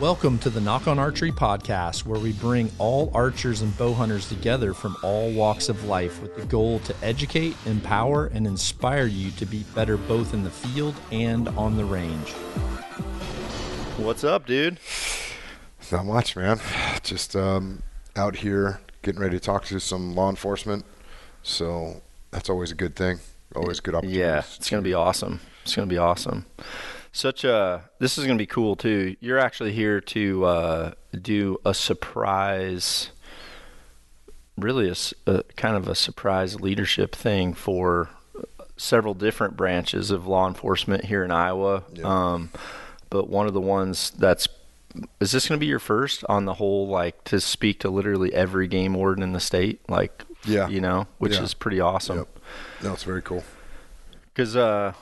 Welcome to the Nock On Archery podcast, where we bring all archers and bow hunters together from all walks of life with the goal to educate, empower, and inspire you to be better both in the field and on the range. What's up, dude? Not much, man. Just um, out here getting ready to talk to some law enforcement. So that's always a good thing. Always good opportunity. Yeah, it's gonna be awesome. It's gonna be awesome. Such a this is gonna be cool too. You're actually here to uh, do a surprise, really a, a kind of a surprise leadership thing for several different branches of law enforcement here in Iowa. Yeah. Um, but one of the ones that's is this going to be your first on the whole like to speak to literally every game warden in the state like Yeah. you know which Yeah. is pretty awesome Yep. No, it's very cool. because uh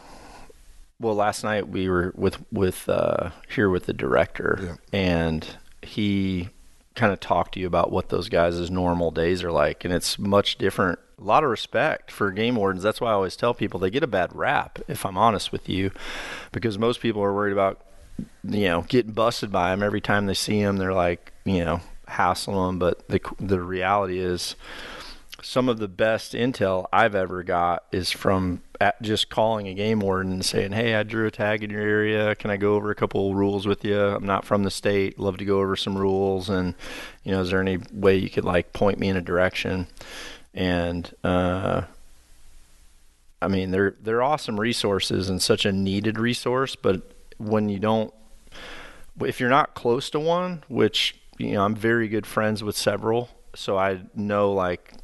well last night we were with with uh here with the director Yeah. and he kind of talked to you about what those guys' normal days are like and it's much different. A lot of respect for game wardens. That's why i always tell people they get a bad rap if i'm honest with you because most people are worried about you know getting busted by them every time they see them they're like you know hassling them but the the reality is some of the best intel I've ever got is from just calling a game warden and saying, "Hey, I drew a tag in your area. Can I go over a couple rules with you? I'm not from the state. Love to go over some rules. And you know, is there any way you could like point me in a direction?" And uh, I mean, they're they're awesome resources and such a needed resource. But when you don't, if you're not close to one, which you know, I'm very good friends with several, so I know like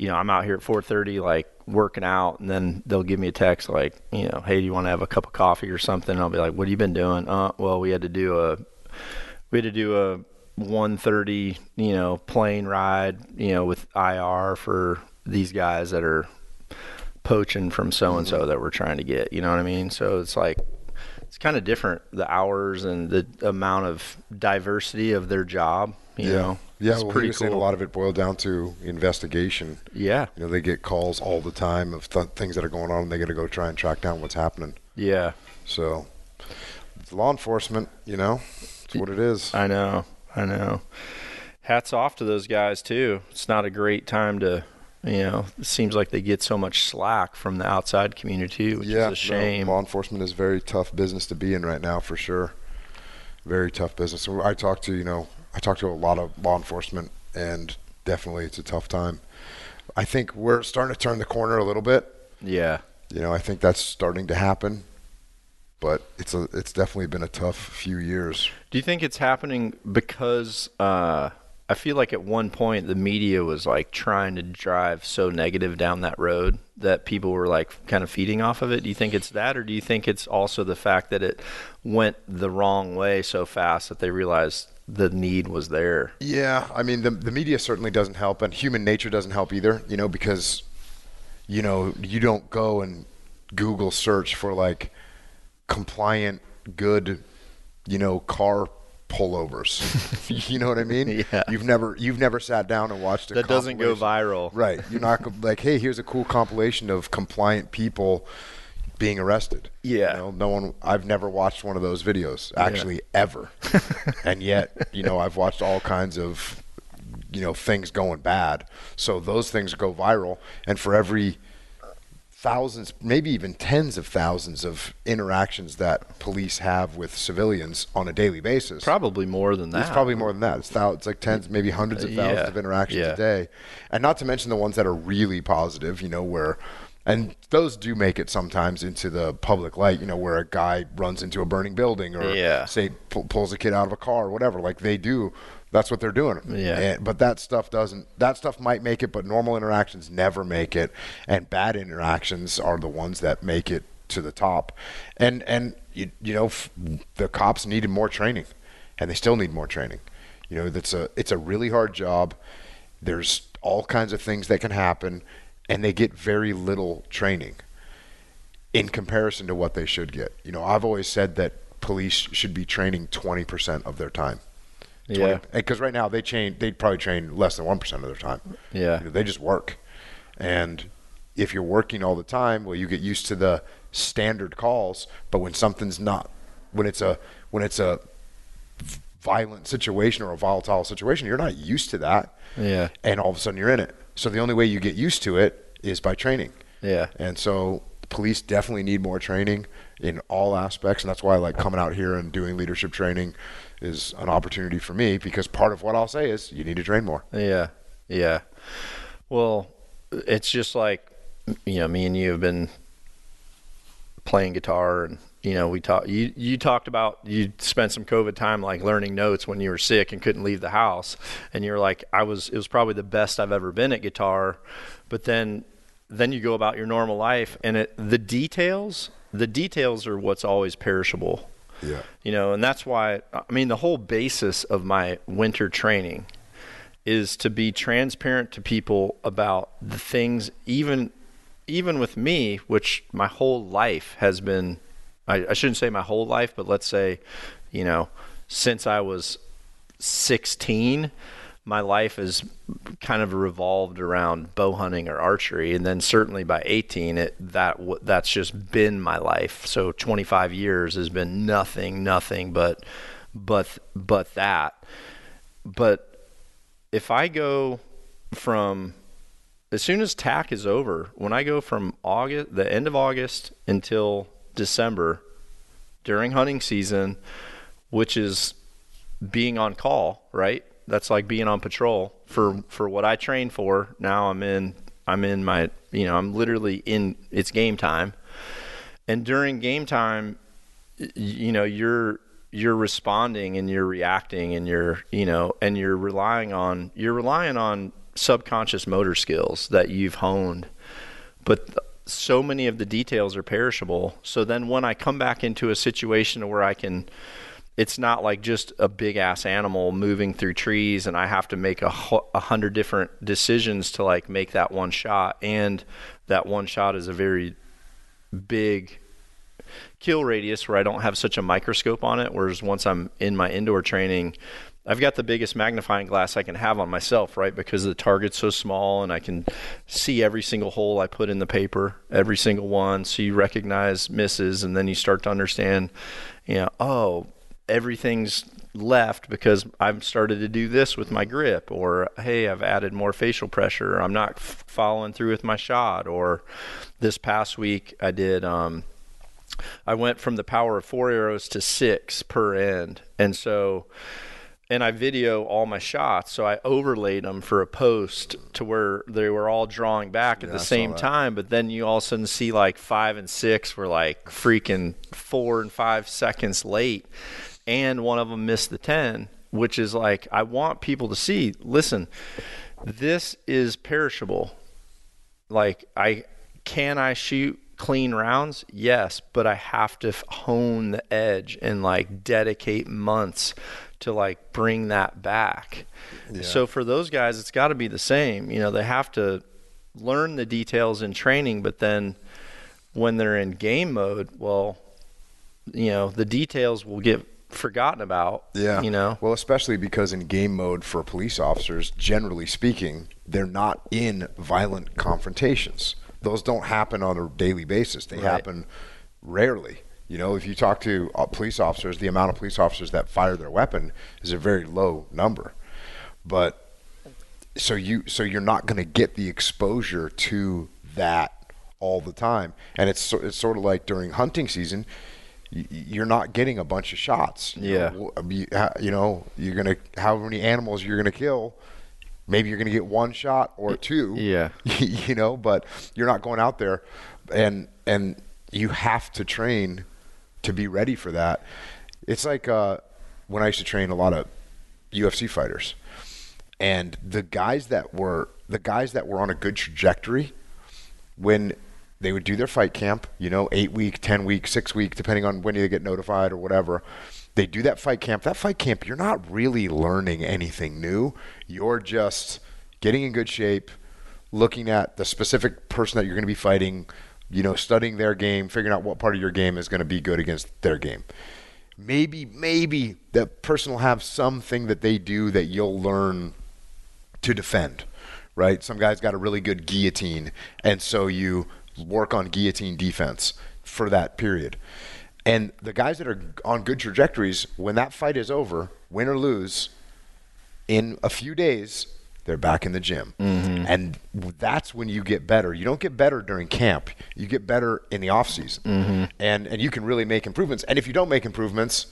you know, I'm out here at 4:30, like working out, and then they'll give me a text like, you know, hey, do you want to have a cup of coffee or something? And I'll be like, what have you been doing? Uh, well, we had to do a, we had to do a 1:30, you know, plane ride, you know, with IR for these guys that are poaching from so and so that we're trying to get. You know what I mean? So it's like. It's kind of different, the hours and the amount of diversity of their job. You yeah. know, Yeah. it's well, pretty saying a lot of it boiled down to investigation. Yeah, You know, they get calls all the time of th- things that are going on, and they got to go try and track down what's happening. yeah. So, law enforcement. You know, it's what it is. I know, I know. Hats off to those guys too. It's not a great time to, you know. It seems like they get so much slack from the outside community, which yeah, is a shame. No, law enforcement is very tough business to be in right now, for sure. Very tough business. I talk to you know, I talk to a lot of law enforcement, and definitely it's a tough time. I think we're starting to turn the corner a little bit. yeah, You know, I think that's starting to happen, but it's a it's definitely been a tough few years. Do you think it's happening because uh, I feel like at one point the media was like trying to drive so negative down that road that people were like kind of feeding off of it? Do you think it's that, or do you think it's also the fact that it went the wrong way so fast that they realized the need was there? Yeah, I mean the the media certainly doesn't help, and human nature doesn't help either. You know, because you know you don't go and Google search for like compliant, good, you know, car pullovers. you know what I mean? Yeah. You've never you've never sat down and watched a That doesn't go viral. Right. You're not like, hey, here's a cool compilation of compliant people being arrested. Yeah. You know, no one. I've never watched one of those videos actually ever, and yet you know I've watched all kinds of you know things going bad. So those things go viral, and for every thousands, maybe even tens of thousands of interactions that police have with civilians on a daily basis. Probably more than that. It's probably more than that. It's, thou- it's like tens, maybe hundreds of Uh, thousands yeah. of interactions Yeah. a day, and not to mention the ones that are really positive. You know, where and those do make it sometimes into the public light. You know, where a guy runs into a burning building, or Yeah. say pu- pulls a kid out of a car, or whatever. Like they do. That's what they're doing. Yeah. And- but that stuff doesn't. That stuff might make it, but normal interactions never make it, and bad interactions are the ones that make it to the top. And and you, you know, f- the cops needed more training, and they still need more training. You know, that's a it's a really hard job. There's all kinds of things that can happen, and they get very little training in comparison to what they should get. You know, I've always said that police should be training 20% of their time. Yeah. Because right now they train, they probably train less than 1% of their time. Yeah. You know, they just work. And if you're working all the time, well, you get used to the standard calls. But when something's not, when it's a, when it's a violent situation or a volatile situation. You're not used to that. Yeah. And all of a sudden you're in it. So the only way you get used to it is by training. Yeah. And so the police definitely need more training in all aspects. And that's why I like coming out here and doing leadership training is an opportunity for me because part of what I'll say is you need to train more. Yeah. Yeah. Well, it's just like, you know, me and you have been playing guitar and you know we talked you you talked about you spent some covid time like learning notes when you were sick and couldn't leave the house. And you're like i was it was probably the best i've ever been at guitar. But then then you go about your normal life and it the details the details are what's always perishable. Yeah. you know and that's why i mean the whole basis of my winter training is to be transparent to people about the things even even with me which my whole life has been I, I shouldn't say my whole life but let's say you know since i was 16 my life has kind of revolved around bow hunting or archery. And then certainly by 18 it that that's just been my life. So 25 years has been nothing nothing but but but that. But if i go from as soon as TAC is over when i go from august the end of august until december during hunting season which is being on call right that's like being on patrol for for what I train for. Now I'm in I'm in my you know I'm literally in it's game time, and during game time, you know you're you're responding and you're reacting and you're you know and you're relying on you're relying on subconscious motor skills that you've honed, but. So many of the details are perishable. So then when I come back into a situation where I can it's not like just a big ass animal moving through trees and I have to make a, a hundred different decisions to like make that one shot. And that one shot is a very big kill radius where I don't have such a microscope on it. Whereas once I'm in my indoor training, I've got the biggest magnifying glass I can have on myself, right? Because the target's so small and I can see every single hole I put in the paper, every single one. So you recognize misses and then you start to understand, you know, oh, everything's left because I've started to do this with my grip, or hey, I've added more facial pressure, or I'm not f- following through with my shot, or this past week I did. Um, I went from the power of four arrows to six per end, and so and I video all my shots, so I overlaid them for a post to where they were all drawing back at Yeah, the same time. But then you all of a sudden see like five and six were like freaking four and five seconds late, and one of them missed the ten, which is like I want people to see. Listen, this is perishable. Like I can I shoot clean rounds? Yes, but I have to hone the edge and like dedicate months to like bring that back. So for those guys, it's got to be the same. You know, they have to learn the details in training, but then when they're in game mode, well, you know, the details will get forgotten about. Yeah. You know, Well, especially because in game mode for police officers, generally speaking, they're not in violent confrontations. Those don't happen on a daily basis. They Right. happen rarely. You know, if you talk to uh, police officers, the amount of police officers that fire their weapon is a very low number. But so you so you're not going to get the exposure to that all the time and it's it's sort of like during hunting season you're not getting a bunch of shots You Yeah. know, you, know you're going to how many animals you're going to kill maybe you're going to get one shot or two Yeah. you know but you're not going out there and and you have to train to be ready for that. It's like uh, when i used to train a lot of ufc fighters and the guys that were the guys that were on a good trajectory when they would do their fight camp you know eight week ten week six week depending on when they get notified or whatever they do that fight camp. That fight camp you're not really learning anything new. You're just getting in good shape looking at the specific person that you're going to be fighting you know studying their game figuring out what part of your game is going to be good against their game maybe maybe that person will have something that they do that you'll learn to defend, right? Some guy's got a really good guillotine, and so you work on guillotine defense for that period. And the guys that are on good trajectories, when that fight is over, win or lose, in a few days, they're back in the gym. Mm-hmm. And that's when you get better. You don't get better during camp. You get better in the off season. Mm-hmm. And and you can really make improvements. And if you don't make improvements,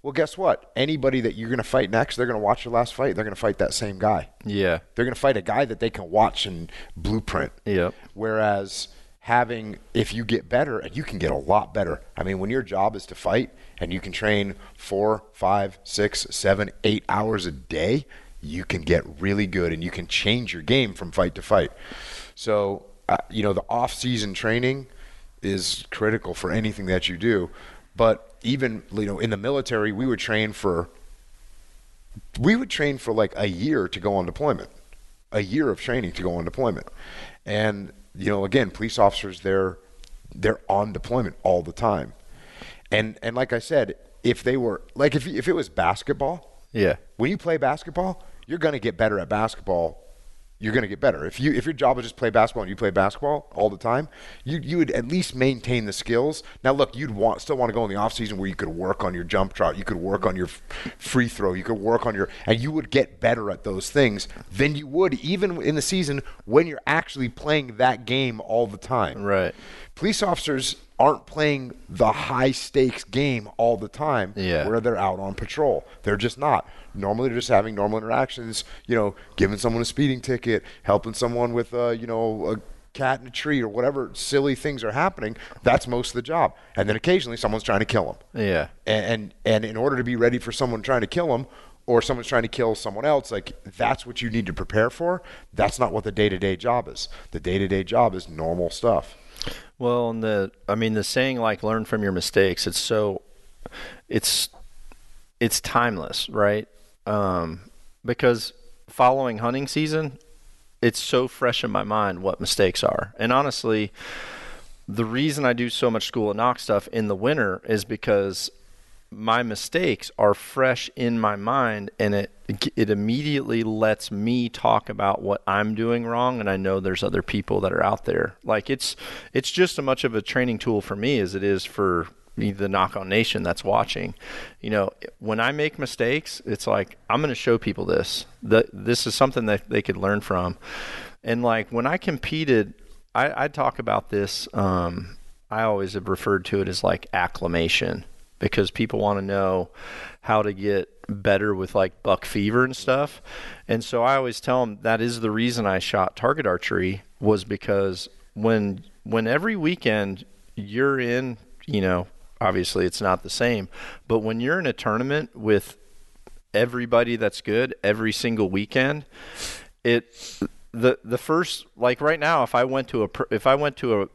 well, guess what? Anybody that you're going to fight next, they're going to watch your last fight. They're going to fight that same guy. Yeah. They're going to fight a guy that they can watch and blueprint. Yep. Whereas having, if you get better, and you can get a lot better. I mean, when your job is to fight and you can train four, five, six, seven, eight hours a day, you can get really good and you can change your game from fight to fight. So, uh, you know, the off season training is critical for anything that you do. But even, you know, in the military, we would train for we would train for like a year to go on deployment, a year of training to go on deployment, and you know, again, police officers they're they're on deployment all the time, and and like I said, if they were like if if it was basketball, Yeah. when you play basketball, you're going to get better at basketball. You're going to get better if you if your job is just play basketball and you play basketball all the time. You you would at least maintain the skills. Now look, you'd want still want to go in the off season where you could work on your jump shot, you could work on your free throw, you could work on your and you would get better at those things than you would even in the season when you're actually playing that game all the time. Right. Police officers aren't playing the high stakes game all the time Yeah. where they're out on patrol. They're just not. Normally they're just having normal interactions, you know, giving someone a speeding ticket, helping someone with uh, you know, a cat in a tree or whatever silly things are happening. That's most of the job. And then occasionally someone's trying to kill them. Yeah. And and, and in order to be ready for someone trying to kill them or someone's trying to kill someone else, like that's what you need to prepare for. That's not what the day-to-day job is. The day-to-day job is normal stuff. Well, and the I mean the saying like learn from your mistakes. It's so it's it's timeless, right? Um, because following hunting season, it's so fresh in my mind what mistakes are. And honestly, the reason I do so much school and knock stuff in the winter is because my mistakes are fresh in my mind and it it immediately lets me talk about what I'm doing wrong and I know there's other people that are out there. Like it's it's just as much of a training tool for me as it is for the Nock On nation that's watching. You know, when I make mistakes, it's like I'm going to show people this. That this is something that they could learn from. And like when I competed, I, I talk about this. Um, I always have referred to it as like acclimation because people want to know how to get better with like buck fever and stuff. And so I always tell them that is the reason I shot target archery was because when when every weekend you're in, you know, obviously it's not the same, but when you're in a tournament with everybody that's good every single weekend, it the the first like right now if I went to a if I went to a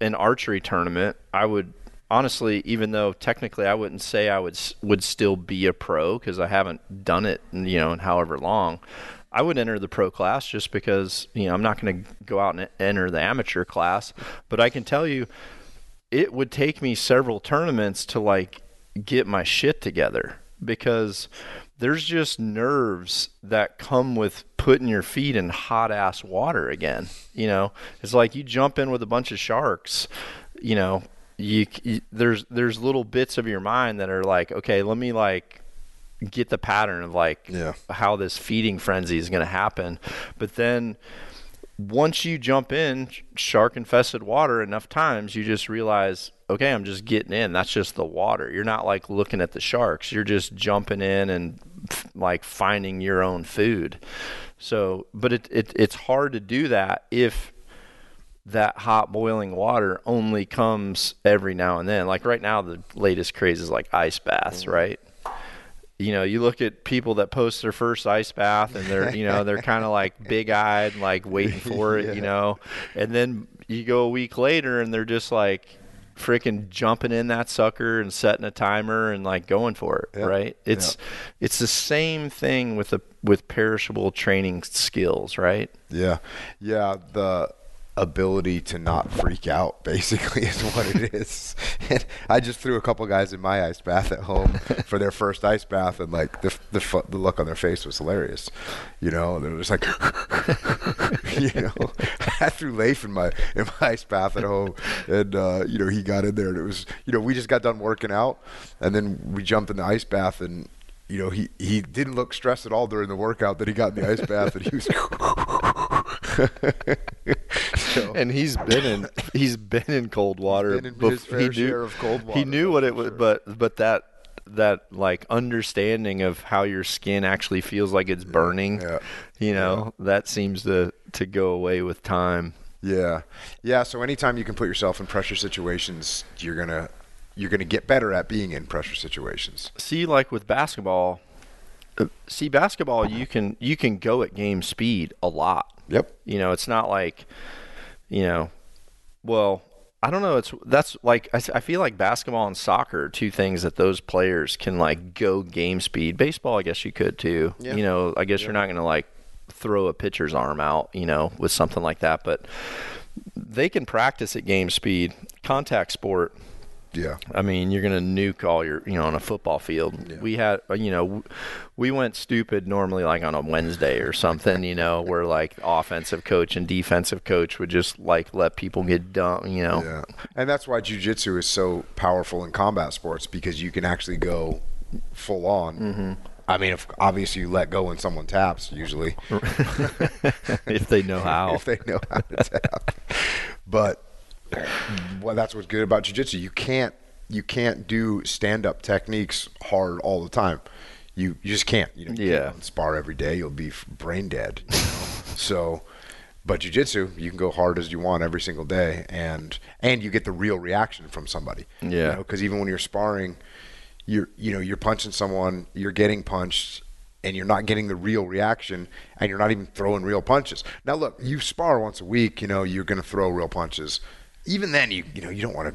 an archery tournament, I would honestly, even though technically I wouldn't say I would would still be a pro because I haven't done it, you know, in however long. I would enter the pro class just because you know I'm not going to go out and enter the amateur class, but I can tell you, it would take me several tournaments to like get my shit together because there's just nerves that come with putting your feet in hot ass water again. You know, it's like you jump in with a bunch of sharks. You know, you, you there's there's little bits of your mind that are like, okay, let me like get the pattern of like Yeah. how this feeding frenzy is going to happen. But then once you jump in shark infested water enough times, you just realize, okay, I'm just getting in. That's just the water. You're not like looking at the sharks. You're just jumping in and f- like finding your own food. So, but it, it it's hard to do that if that hot boiling water only comes every now and then. Like right now, the latest craze is like ice baths, mm. right? You know, you look at people that post their first ice bath and they're, you know, they're kind of like big eyed, like waiting for it, you know, and then you go a week later and they're just like freaking jumping in that sucker and setting a timer and like going for it, right? It's it's the same thing with the with perishable training skills, right? Yeah, yeah. The ability to not freak out basically is what it is. And I just threw a couple guys in my ice bath at home for their first ice bath, and like the the, the look on their face was hilarious. You know, they were just like, you know, I threw Leif in my in my ice bath at home, and uh, you know he got in there, and it was you know we just got done working out, and then we jumped in the ice bath and. you know, he, he didn't look stressed at all during the workout that he got in the ice bath, and he was. so, and he's been in he's been in cold water. Been in his fair he knew, share of cold water. He knew what it was, but but that that like understanding of how your skin actually feels like it's burning. Yeah. You know, that seems to to go away with time. Yeah, yeah. So anytime you can put yourself in pressure situations, you're gonna you're gonna get better at being in pressure situations. See, like with basketball, see basketball, you can you can go at game speed a lot. Yep. You know, it's not like, you know, well, I don't know. It's that's like I, I feel like basketball and soccer are two things that those players can like go game speed. Baseball, I guess you could too. Yeah. You know, I guess Yeah. you're not going to like throw a pitcher's arm out, you know, with something like that, but they can practice at game speed. Contact sport, Yeah. I mean, you're going to nuke all your, you know, on a football field. Yeah. We had, uh, you know, we went stupid normally like on a Wednesday or something, you know, where like offensive coach and defensive coach would just like let people get done, you know. Yeah. And that's why jujitsu is so powerful in combat sports because you can actually go full on. Mm-hmm. I mean, if obviously you let go when someone taps, usually, if they know how. if they know how to tap. But well, that's what's good about jujitsu. You can't you can't do stand up techniques hard all the time. You you just can't. You know, you Yeah. can't spar every day. You'll be brain dead. You know? so, but jujitsu, you can go hard as you want every single day, and and you get the real reaction from somebody. Yeah. Because even when you're sparring, you're you know you're punching someone, you're getting punched. And you're not getting the real reaction, and you're not even throwing real punches. Now, look, you spar once a week. You know you're going to throw real punches. Even then, you you know you don't want to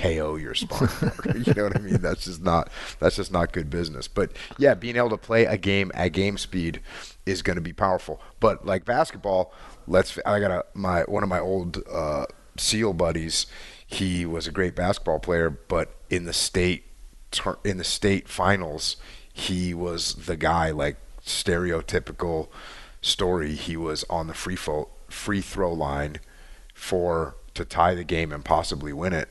KO your partner. You know what I mean? That's just not that's just not good business. But yeah, being able to play a game at game speed is going to be powerful. But like basketball, let's I got a my one of my old uh, SEAL buddies. He was a great basketball player, but in the state in the state finals, he was the guy like stereotypical story. He was on the free throw free throw line for to tie the game and possibly win it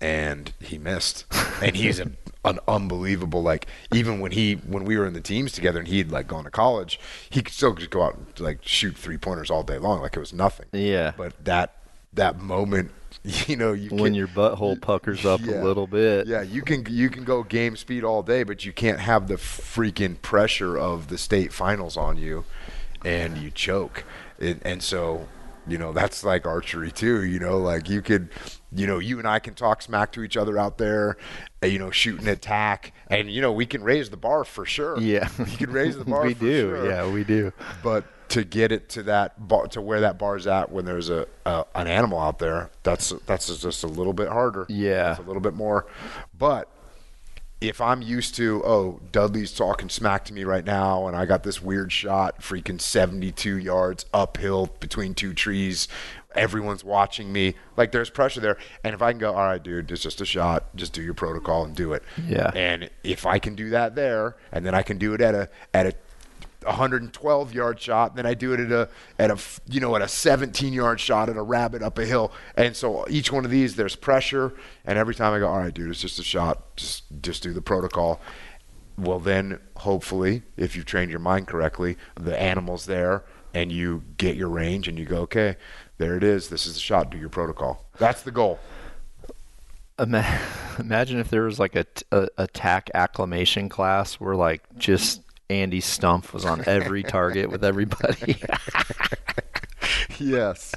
and he missed and he's a, an unbelievable like even when he when we were in the teams together and he'd like gone to college he could still just go out and like shoot three pointers all day long like it was nothing Yeah. but that that moment you know you when can, your butthole puckers up Yeah. a little bit. yeah you can you can go game speed all day but you can't have the freaking pressure of the state finals on you and you choke it, and so you know that's like archery too you know like you could you know you and i can talk smack to each other out there uh, you know shoot and attack and you know we can raise the bar for sure Yeah. we can raise the bar we for do. sure. Yeah, we do. but to get it to that bar to where that bar's at when there's a, a an animal out there that's that's just a little bit harder Yeah. it's a little bit more but if I'm used to, oh, Dudley's talking smack to me right now, and I got this weird shot, freaking 72 yards uphill between two trees, everyone's watching me, like there's pressure there. And if I can go, all right, dude, it's just a shot, just do your protocol and do it. Yeah. And if I can do that there, and then I can do it at a at a 112 yard shot, then I do it at a at a you know at a 17 yard shot at a rabbit up a hill, and so each one of these there's pressure, and every time I go, all right, dude, it's just a shot, just just do the protocol. Well, then hopefully, if you've trained your mind correctly, the animal's there, and you get your range, and you go, okay, there it is, this is the shot, do your protocol. That's the goal. Imagine if there was like a TAC acclamation class where like just Andy Stumpf was on every target with everybody. yes,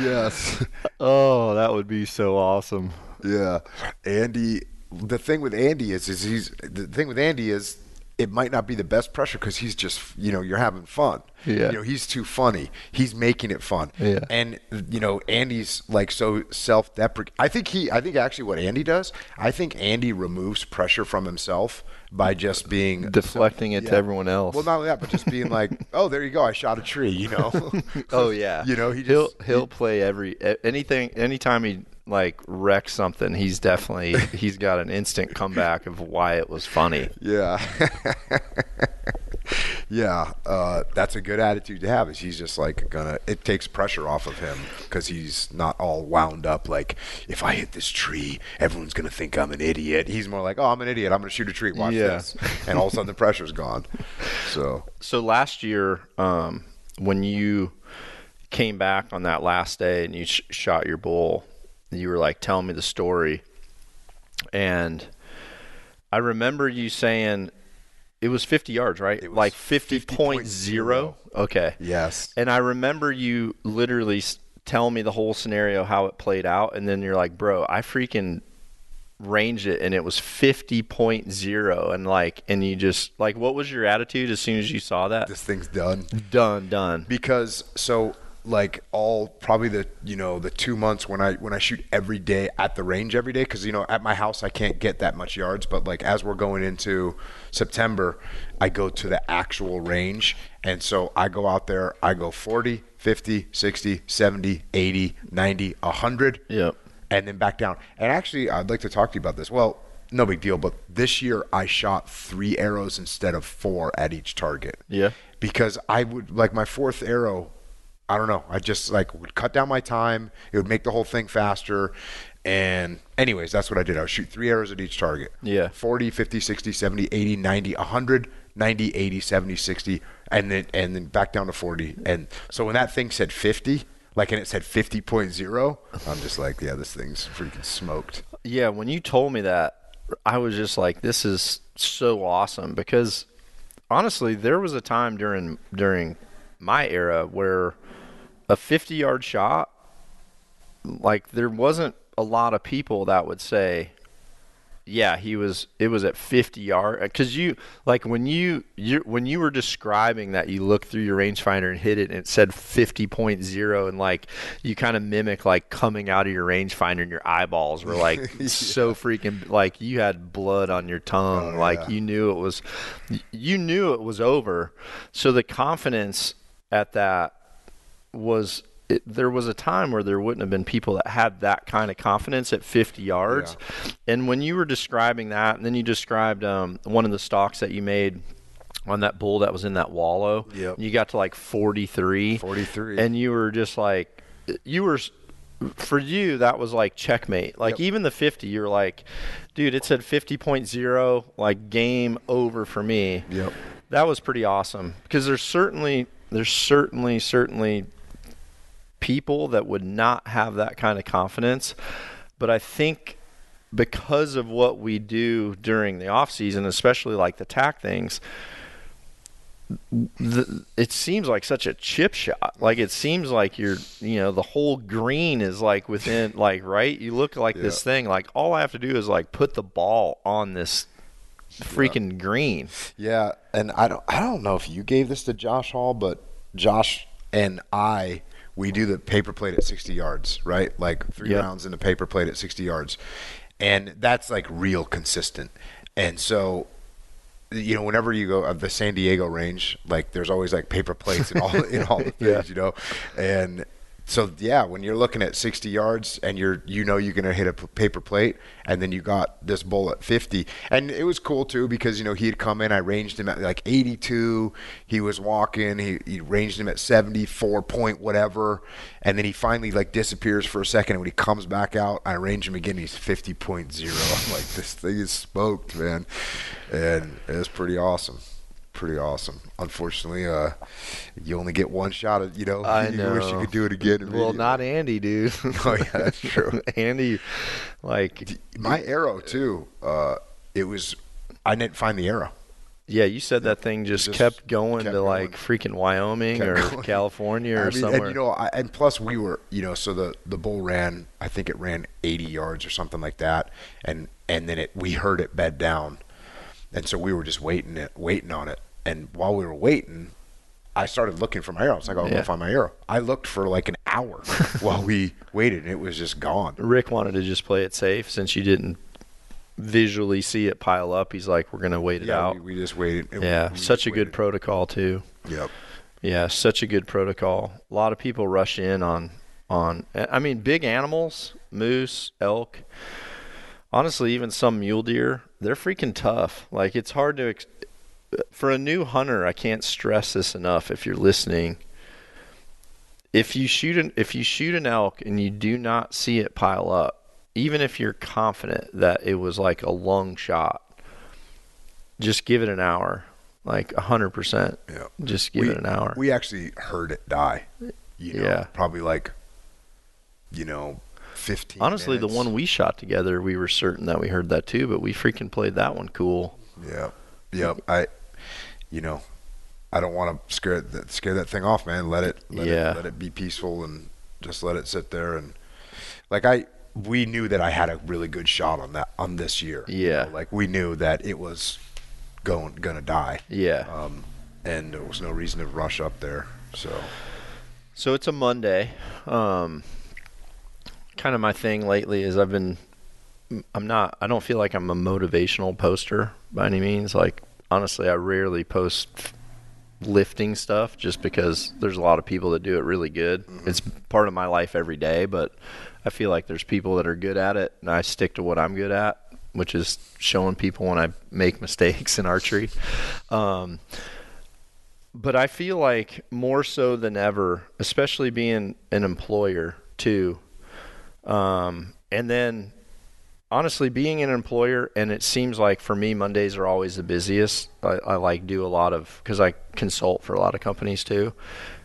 yes. oh, that would be so awesome. Yeah, Andy. The thing with Andy is, is he's the thing with Andy is it might not be the best pressure because he's just you know you're having fun. Yeah. You know he's too funny. He's making it fun. Yeah. And you know Andy's like so self-deprecating. I think he. I think actually what Andy does. I think Andy removes pressure from himself by just being Deflecting it to everyone else. Well, not only that, but just being like, oh, there you go, I shot a tree. You know. Oh yeah. You know he he'll he'll play every anything anytime he like wrecks something. He's definitely he's got an instant comeback of why it was funny. Yeah. Yeah, uh, that's a good attitude to have. Is he's just like gonna? It takes pressure off of him because he's not all wound up. Like if I hit this tree, everyone's gonna think I'm an idiot. He's more like, oh, I'm an idiot. I'm gonna shoot a tree. Watch Yeah. this, and all of a sudden the pressure's gone. So So last year, um, when you came back on that last day and you sh- shot your bull, you were like telling me the story, and I remember you saying it was 50 yards, right? It was like 50.0. 50.0. Okay. yes, And I remember you literally s- tell me the whole scenario, how it played out, and then you're like, bro, I freaking ranged it and it was 50.0 and like and you just like what was your attitude as soon as you saw that this thing's done. done done because so like all probably the you know the two months when I when I shoot every day at the range every day because you know at my house I can't get that much yards but like as we're going into September I go to the actual range and so I go out there I go 40 50 60 70 80 90 100 Yep. and then back down and actually I'd like to talk to you about this well no big deal but this year I shot three arrows instead of four at each target Yeah. because I would like my fourth arrow. I don't know. I just like would cut down my time. It would make the whole thing faster. And anyways, that's what I did. I would shoot three arrows at each target. Yeah. 40, 50, 60, 70, 80, 90, 100, 90, 80, 70, 60, and then and then back down to 40. And so when that thing said 50, like and it said 50.0, I'm just like, yeah, this thing's freaking smoked. yeah when you told me that i was just like this is so awesome because honestly there was a time during during my era where a 50 yard shot like there wasn't a lot of people that would say yeah he was it was at 50 yard uh, because you like when you you when you were describing that you looked through your rangefinder and hit it and it said 50.0 and like you kind of mimic like coming out of your rangefinder and your eyeballs were like so freaking like you had blood on your tongue. Oh, like yeah. you knew it was you knew it was over. So the confidence at that was it, there was a time where there wouldn't have been people that had that kind of confidence at 50 yards. And when you were describing that, and then you described um, one of the stalks that you made on that bull that was in that wallow, Yep. you got to like 43. 43. And you were just like, you were. For you, that was like checkmate. Like Yep. even the 50, you're like, dude, it said 50.0, like game over for me Yep. that was pretty awesome because there's certainly there's certainly certainly people that would not have that kind of confidence. But i think because of what we do during the off season especially like the TAC things the, it seems like such a chip shot. Like it seems like you're you know the whole green is like within like right? You look like this thing like all i have to do is like put the ball on this freaking green. Yeah, and I don't I don't know if you gave this to Josh Hall, but Josh and I we do the paper plate at 60 yards, right? Like three Yep. rounds in the paper plate at 60 yards. And that's like real consistent. And so you know, whenever you go of the San Diego range, like there's always like paper plates and all in all the things, Yeah. you know. And so yeah, when you're looking at 60 yards and you're you know you're gonna hit a paper plate, and then you got this bull at 50, and it was cool too because you know he had come in, I ranged him at like 82, he was walking, he, he ranged him at 74 point whatever, and then he finally like disappears for a second, and when he comes back out, I range him again, he's 50.0. I'm like this thing is smoked, man, and it was pretty awesome. Pretty awesome. Unfortunately, uh, you only get one shot at you know. I you wish you could do it again. Well, not Andy, dude. Oh, yeah, that's true. Andy, like, my arrow too. Uh, it was. I didn't find the arrow. yeah, you said that thing just, Just kept going kept to like going. freaking Wyoming Kept or going. California or I mean, somewhere. and you know, I, and plus we were, you know, so the the bull ran. I think it ran 80 yards or something like that, and and then it we heard it bed down, and so we were just waiting it, waiting on it. And while we were waiting, I started looking for my arrow. I was like, "Oh, I'm Yeah. gonna find my arrow." I looked for like an hour while we waited, and it was just gone. Rick wanted to just play it safe since you didn't visually see it pile up. He's like, we're gonna wait it Yeah, out. we, we just waited. and yeah, we such a good protocol too. Yep. Yeah, such a good protocol. A lot of people rush in on on I mean big animals, moose, elk. Honestly, even some mule deer, they're freaking tough. Like it's hard to ex- for a new hunter, I can't stress this enough. If you're listening, if you shoot an if you shoot an elk and you do not see it pile up, even if you're confident that it was like a lung shot, just give it an hour, like a hundred percent. Yeah. Just give we, it an hour. We actually heard it die. You know, Yeah. Probably like, you know, 15 Honestly, the one we shot together, we were certain that we heard that too, but we freaking played that one cool. Yeah. Yep. I, you know, I don't want to scare that scare that thing off, man. Let it, let Yeah. it, let it be peaceful and just let it sit there. And like I, we knew that I had a really good shot on that on this year. you Yeah. know, like we knew that it was going gonna die. Yeah. Um, and there was no reason to rush up there. So So it's a Monday. Um, kind of my thing lately is I've been, I'm not, I don't feel like I'm a motivational poster by any means. Like, honestly, I rarely post lifting stuff just because there's a lot of people that do it really good. It's part of my life every day, but I feel like there's people that are good at it and I stick to what I'm good at, which is showing people when I make mistakes in archery. Um, but I feel like more so than ever, especially being an employer too, um, and then honestly being an employer, and it seems like for me Mondays are always the busiest. I, I like do a lot of because I consult for a lot of companies too,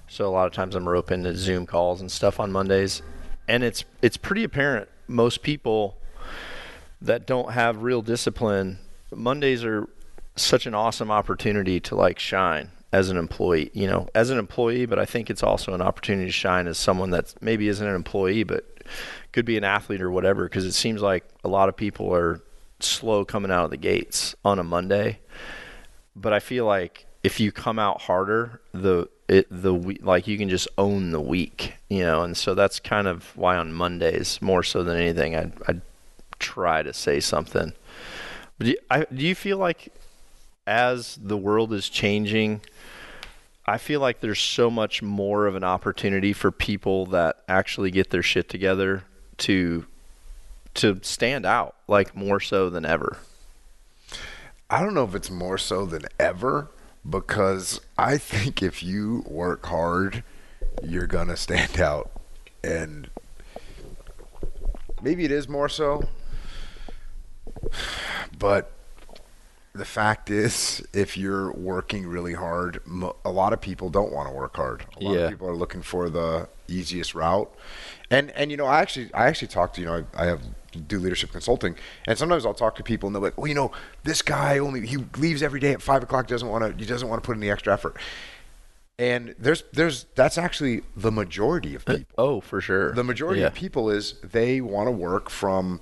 so a lot of times I'm rope into Zoom calls and stuff on Mondays, and it's it's pretty apparent most people that don't have real discipline, Mondays are such an awesome opportunity to like shine as an employee, you know, as an employee, but I think it's also an opportunity to shine as someone that maybe isn't an employee, but could be an athlete or whatever, because it seems like a lot of people are slow coming out of the gates on a Monday. But I feel like if you come out harder, the it the like you can just own the week, you know, and so that's kind of why on Mondays more so than anything, I I try to say something. But do I, do you feel like as the world is changing, I feel like there's so much more of an opportunity for people that actually get their shit together to to stand out like more so than ever. I don't know if it's more so than ever because I think if you work hard, you're gonna stand out, and maybe it is more so. But the fact is, if you're working really hard, a lot of people don't want to work hard. A lot Yeah. of people are looking for the easiest route. And and you know, I actually I actually talk to you know I, I have do leadership consulting, and sometimes I'll talk to people and they're like, well, you know, this guy only he leaves every day at five o'clock. Doesn't want to he doesn't want to put in the extra effort. And there's there's that's actually the majority of uh, people Oh, for sure. the majority yeah. of people is they want to work from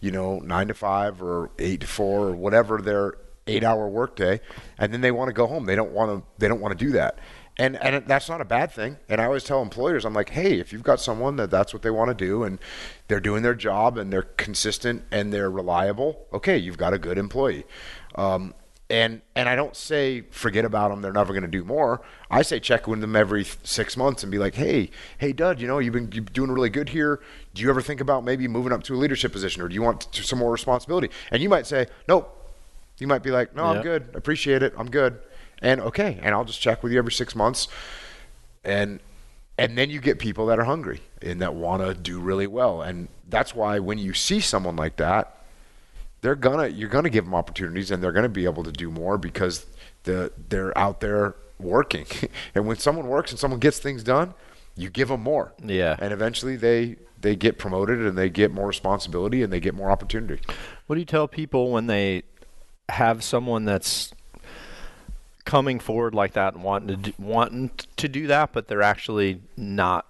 you know nine to five or eight to four or whatever their eight hour workday and then they want to go home they don't want to they don't want to do that and and that's not a bad thing and i always tell employers i'm like hey if you've got someone that that's what they want to do and they're doing their job and they're consistent and they're reliable okay you've got a good employee um, and and I don't say forget about them. They're never going to do more. I say check with them every six months and be like, hey, hey, Dud, you know you've been you're doing really good here. Do you ever think about maybe moving up to a leadership position, or do you want some more responsibility? And you might say, nope. You might be like, no, I'm good. Appreciate it. I'm good. And okay, and I'll just check with you every six months. And and then you get people that are hungry and that want to do really well. And that's why when you see someone like that, they're gonna you're gonna give them opportunities and they're gonna be able to do more because the they're out there working. and when someone works and someone gets things done, you give them more. Yeah. And eventually they they get promoted and they get more responsibility and they get more opportunity. What do you tell people when they have someone that's coming forward like that and wanting to do, wanting to do that, but they're actually not?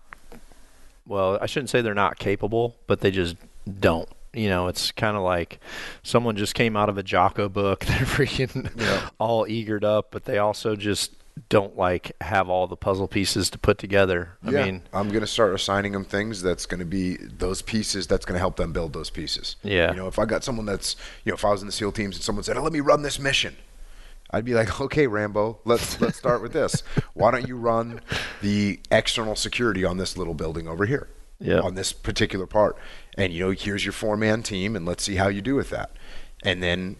Well, I shouldn't say they're not capable, but they just don't. You know, it's kind of like someone just came out of a Jocko book. They're freaking Yeah. all eagered up, but they also just don't like have all the puzzle pieces to put together. I yeah, mean, I'm going to start assigning them things that's going to be those pieces that's going to help them build those pieces. Yeah. You know, if I got someone that's, you know, if I was in the SEAL teams and someone said, oh, "Let me run this mission," I'd be like, "Okay, Rambo, let's let's start with this. Why don't you run the external security on this little building over here? Yeah. On this particular part, and you know, here's your four man team, and let's see how you do with that. And then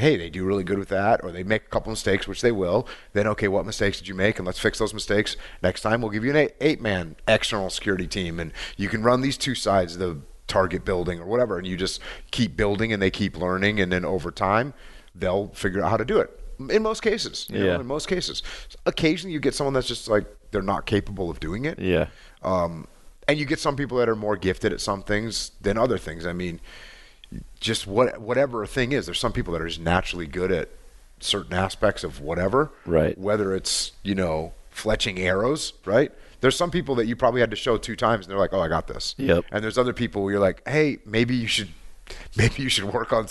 hey, they do really good with that, or they make a couple mistakes, which they will. Then, okay, what mistakes did you make? And let's fix those mistakes. Next time, we'll give you an eight, man external security team, and you can run these two sides of the target building or whatever, and you just keep building and they keep learning, and then over time, they'll figure out how to do it. In most cases, you Yeah. know, in most cases, occasionally you get someone that's just like they're not capable of doing it. Yeah. Um, and you get some people that are more gifted at some things than other things. I mean, just what whatever a thing is, there's some people that are just naturally good at certain aspects of whatever. Right. Whether it's you know fletching arrows, right? There's some people that you probably had to show two times, and they're like, "Oh, I got this." Yep. And there's other people where you're like, "Hey, maybe you should." Maybe you should work on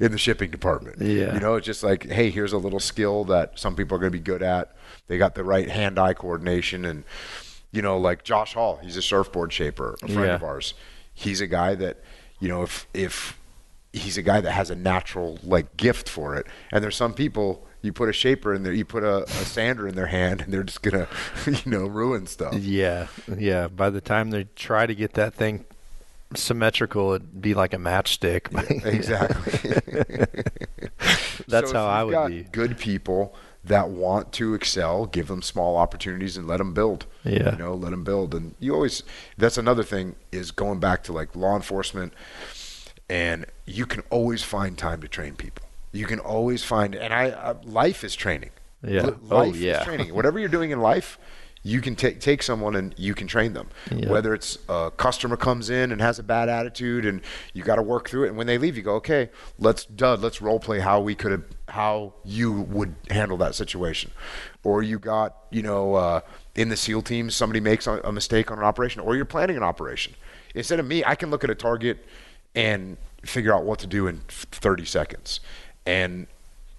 in the shipping department. Yeah. You know, it's just like, hey, here's a little skill that some people are going to be good at. They got the right hand-eye coordination, and you know, like Josh Hall, he's a surfboard shaper, a friend Yeah. of ours. He's a guy that, you know, if if he's a guy that has a natural like gift for it, and there's some people you put a shaper in there, you put a, a sander in their hand, and they're just gonna, you know, ruin stuff. Yeah, yeah. By the time they try to get that thing symmetrical, it'd be like a matchstick. Exactly. That's So how I would got be. Good people that want to excel, give them small opportunities and let them build. Yeah. You know, let them build. And you always, that's another thing is going back to like law enforcement, and you can always find time to train people. You can always find, and I, life is training. Yeah. Li- Oh, Life yeah. is training. Whatever you're doing in life, you can take take someone and you can train them. Yeah. Whether it's a customer comes in and has a bad attitude, and you got to work through it. And when they leave, you go, okay, let's Dud, let's role play how we could have how you would handle that situation. Or you got you know uh, in the SEAL team, somebody makes a, a mistake on an operation, or you're planning an operation. Instead of me, I can look at a target and figure out what to do in 30 seconds. And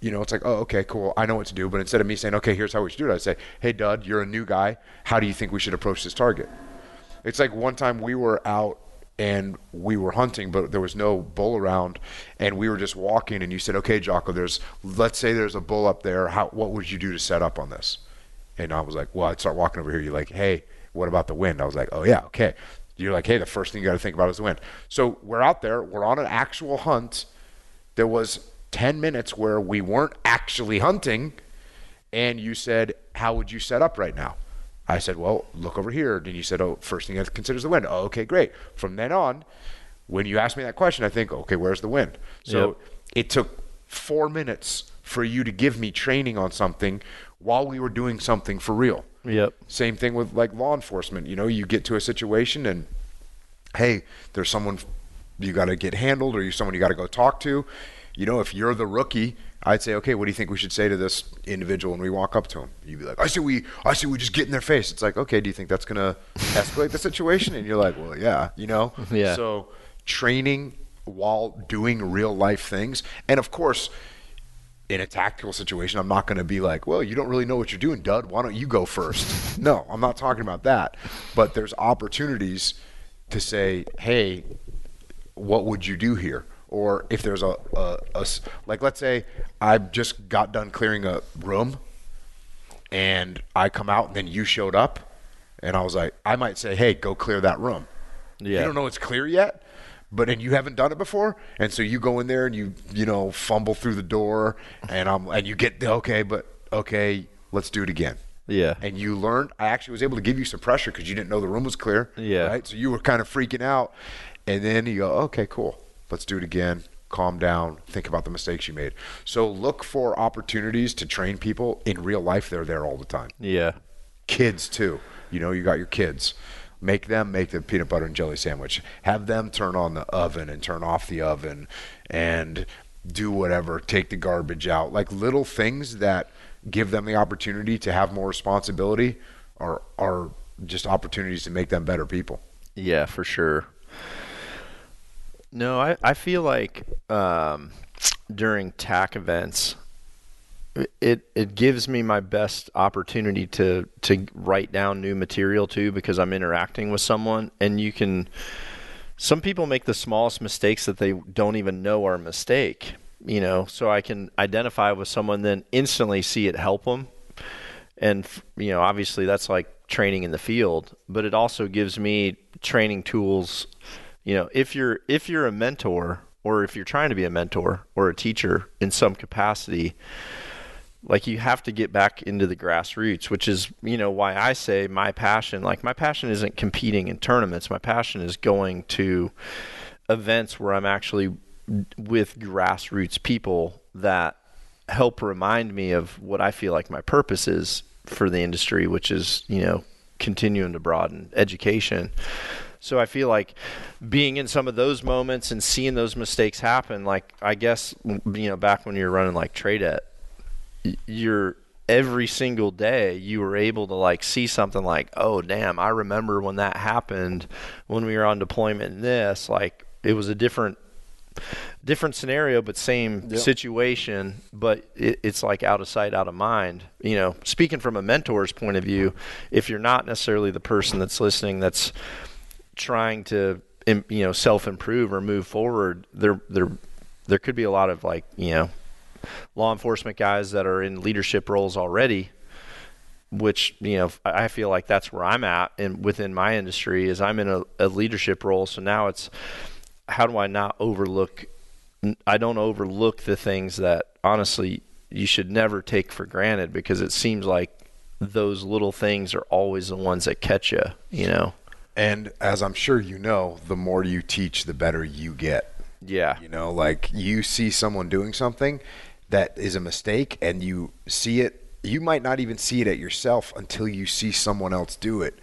you know, it's like, oh, okay, cool. I know what to do. But instead of me saying, okay, here's how we should do it, I say, hey, Dud, you're a new guy. How do you think we should approach this target? It's like one time we were out and we were hunting, but there was no bull around, and we were just walking. And you said, okay, Jocko, there's, let's say there's a bull up there. How, what would you do to set up on this? And I was like, well, I'd start walking over here. You're like, hey, what about the wind? I was like, oh yeah, okay. You're like, hey, the first thing you got to think about is the wind. So we're out there. We're on an actual hunt there was 10 minutes where we weren't actually hunting and you said how would you set up right now i said well look over here and you said oh first thing i have to consider is the wind oh, okay great from then on when you ask me that question i think okay where's the wind so Yep. it took four minutes for you to give me training on something while we were doing something for real Yep. same thing with like law enforcement. You know, you get to a situation and hey, there's someone you got to get handled or you someone you got to go talk to. You know, if you're the rookie, I'd say, okay, what do you think we should say to this individual when we walk up to him? You'd be like, I say we, I say we just get in their face. It's like, okay, do you think that's gonna escalate the situation? And you're like, well, yeah, you know. Yeah. So training while doing real life things, and of course, in a tactical situation, I'm not going to be like, well, you don't really know what you're doing, Dud. Why don't you go first? no, I'm not talking about that. But there's opportunities to say, hey, what would you do here? Or if there's a like, let's say I just got done clearing a room and I come out and then you showed up and I was like, I might say, hey, go clear that room. Yeah. You don't know it's clear yet, but and you haven't done it before, and so you go in there and you you know fumble through the door, and I'm and you get the okay, but okay, let's do it again. Yeah. And you learned. I actually was able to give you some pressure because you didn't know the room was clear. Yeah. Right. So you were kind of freaking out, and then you go, okay, cool, let's do it again. Calm down. Think about the mistakes you made. So look for opportunities to train people in real life. They're there all the time Yeah. kids too. You know, you got your kids. Make them make the peanut butter and jelly sandwich. Have them turn on the oven and turn off the oven and do whatever. Take the garbage out. Like little things that give them the opportunity to have more responsibility are are just opportunities to make them better people. Yeah, for sure. No, I, I feel like um, during TAC events, it it gives me my best opportunity to to write down new material too because I'm interacting with someone and you can. Some people make the smallest mistakes that they don't even know are a mistake. You know, so I can identify with someone, then instantly see it help them and you know obviously that's like training in the field but it also gives me training tools you know if you're if you're a mentor or if you're trying to be a mentor or a teacher in some capacity, like you have to get back into the grassroots, which is, you know, why I say my passion, like my passion isn't competing in tournaments. My passion is going to events where I'm actually with grassroots people that help remind me of what I feel like my purpose is for the industry, which is, you know, continuing to broaden education. So I feel like being in some of those moments and seeing those mistakes happen, like I guess you know back when you were running like Tradet, you're every single day you were able to like see something like, oh damn, I remember when that happened when we were on deployment. In this like it was a different different scenario but same yep. situation but it, it's like out of sight out of mind you know speaking from a mentor's point of view if you're not necessarily the person that's listening that's trying to you know self improve or move forward, there there there could be a lot of like you know law enforcement guys that are in leadership roles already which you know I feel like that's where I'm at and within my industry is I'm in a, a, leadership role. So now it's how do I not overlook I don't overlook the things that honestly you should never take for granted because it seems like those little things are always the ones that catch you you know and as I'm sure you know, the more you teach, the better you get. Yeah. You know, like you see someone doing something that is a mistake and you see it, you might not even see it at yourself until you see someone else do it.